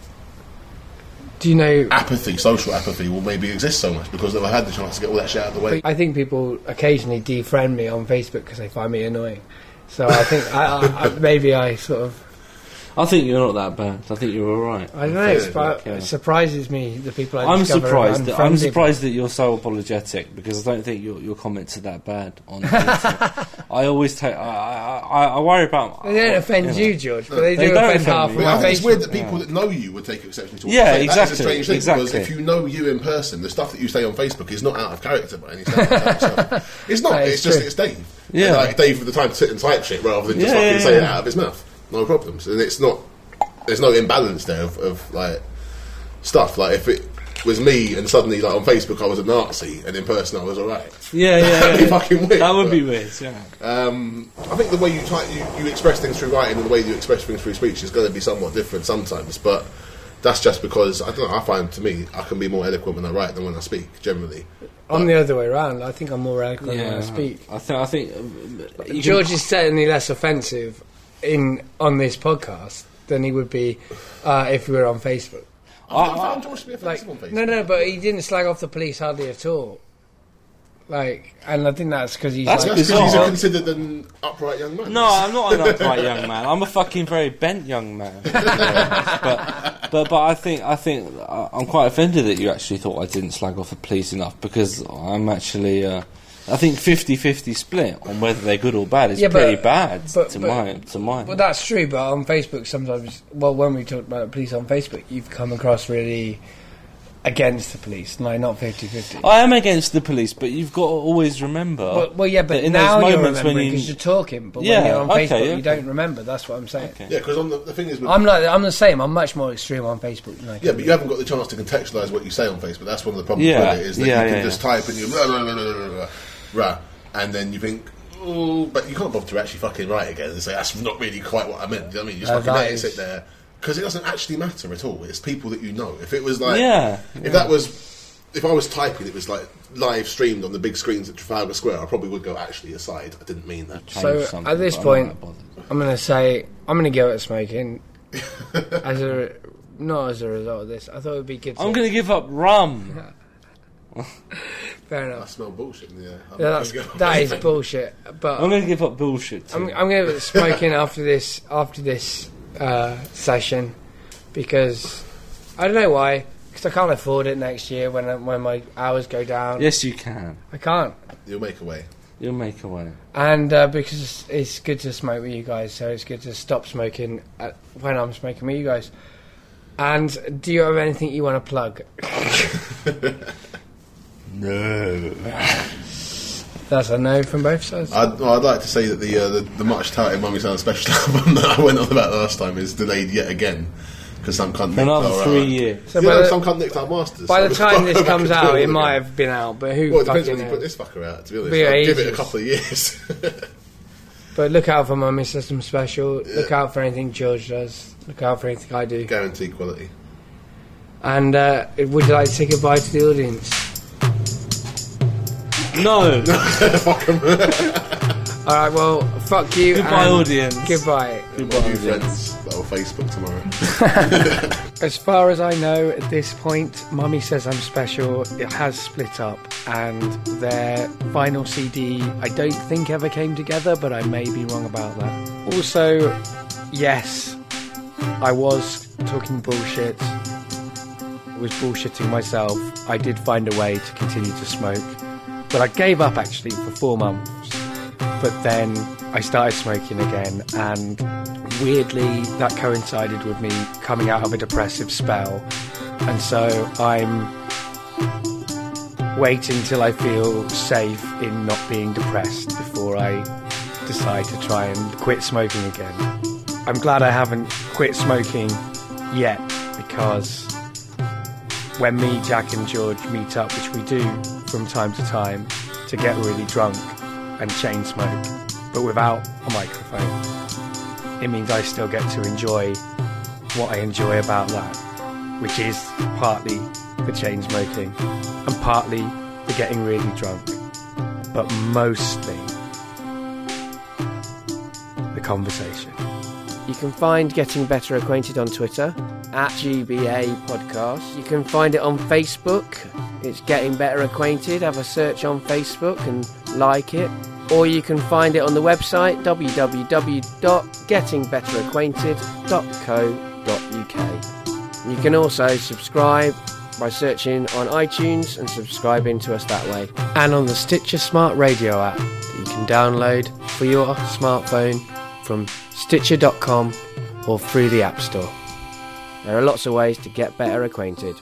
Do you know? apathy, social apathy, will maybe exist so much because they've had the chance to get all that shit out of the way. I think people occasionally defriend me on Facebook because they find me annoying. So I think I, I, I, maybe I sort of I think you're not that bad. I think you're all right. I don't know. It's, but yeah. it surprises me the people I I'm surprised. That, I'm surprised that you're so apologetic because I don't think your your comments are that bad. On the. I always take. I, I, I, I worry about. They don't offend know. you, George, but they, They do don't offend offend half me. of But I my think it's weird Facebook. that people that know you would take exception to what Yeah, you say. That is a exactly, strange thing because if you know you in person, the stuff that you say on Facebook is not out of character by any step. It's not. That is It's just it's Dave. Yeah. Like Dave with the time to sit and type shit rather than just Yeah, fucking say it out of his mouth. No problems. And it's not. There's no imbalance there of, of like stuff. Like if it was me and suddenly like on Facebook I was a Nazi and in person I was alright. Yeah, yeah, That'd be yeah. fucking weird. That would but- be weird. Yeah. um, I think the way you try you, you express things through writing and the way you express things through speech is going to be somewhat different sometimes, but that's just because I don't know. I find to me I can be more eloquent when I write than when I speak. Generally, I'm the other way around. I think I'm more eloquent when I speak. I think. I think. um, you can- George is certainly less offensive in on this podcast than he would be uh, if we were on Facebook. I, I found George to be Like, offensive on Facebook. no, no, but he didn't slag off the police hardly at all. Like, and I think that's because he's That's like, That's because he's bizarre. considered an upright young man. No, I'm not an upright young man. I'm a fucking very bent young man. but, but, but I think, I think uh, I'm quite offended that you actually thought I didn't slag off the police enough because I'm actually, uh, I think 50-50 split on whether they're good or bad is Yeah, but- pretty bad but- to but- my to mine. Well, that's true, but on Facebook sometimes, well, when we talk about police on Facebook, you've come across really against the police, like not 50-50. I am against the police, but you've got to always remember. Well, well, yeah, but in now those you're when remembering you- because you're talking. But Yeah, when you're on okay, Facebook, okay. you don't remember. That's what I'm saying. Okay. Yeah, because the, the thing is, I'm like I'm the same. I'm much more extreme on Facebook than I yeah, but be. you haven't got the chance to contextualise what you say on Facebook. That's one of the problems Yeah, with it is that yeah, you can yeah, just type and you blah, blah, blah, blah, and then you think. Oh, but you can't bother to actually fucking write again and say that's not really quite what I meant. You know what I mean? You just Uh, fucking that let it is- sit there because it doesn't actually matter at all. It's people that you know. If it was like, Yeah, if that was, if I was typing, it was like live streamed on the big screens at Trafalgar Square. I probably would go actually aside. I didn't mean that. Change So, something, at this but I'm not point- that bothered. I'm gonna say I'm gonna go at smoking. as a not as a result of this, I thought it would be good. To, I'm going to give up rum. fair I enough. smell bullshit in the air. I'm Yeah, that's, that is bullshit. But I'm going to give up bullshit. Too. I'm, I'm going to smoking after this after this uh, session because I don't know why. Because I can't afford it next year when I- when my hours go down. yes, you can. I can't, You'll make a way. You'll make a way. and uh, because it's, it's good to smoke with you guys, so it's good to stop smoking at, when I'm smoking with you guys. And do you have anything you want to plug? No. That's a no from both sides. I'd, well, I'd like to say that the uh, the, the much touted Mummy Sound special album that I went on about last time is delayed yet again because some cunt nicked Another our, three uh, years. so you by know, the, some cunt nicked our masters. by so the time this comes out, it might have been out. But who Well, it depends fucking when you put this fucker out. To be honest, Be I'll give it a couple of years. But look out for Mummy System Special. Look out for anything George does. Look out for anything I do. Guarantee quality. And uh, would you like to say goodbye to the audience? No. All right. Well, fuck you. Goodbye, and audience. Goodbye. Goodbye, New audience. friends that will Facebook tomorrow. As far as I know, at this point, Mummy says I'm special. It has split up, and their final CD I don't think ever came together, but I may be wrong about that. Also, yes, I was talking bullshit. I Was bullshitting myself. I did find a way to continue to smoke, but I gave up actually for four months. But then I started smoking again, and weirdly, that coincided with me coming out of a depressive spell. And so I'm waiting till I feel safe in not being depressed before I decide to try and quit smoking again. I'm glad I haven't quit smoking yet because when me, Jack, and George meet up, which we do from time to time, to get really drunk and chain smoke, but without a microphone, it means I still get to enjoy what I enjoy about that, which is partly the chain smoking and partly the getting really drunk, but mostly the conversation. You can find Getting Better Acquainted on Twitter at GBA Podcast. You can find it on Facebook. It's Getting Better Acquainted. Have a search on Facebook and like it. Or you can find it on the website www.gettingbetteracquainted.co.uk. You can also subscribe by searching on iTunes and subscribing to us that way. And on the Stitcher Smart Radio app that you can download for your smartphone from Stitcher.com or through the App Store. There are lots of ways to get better acquainted.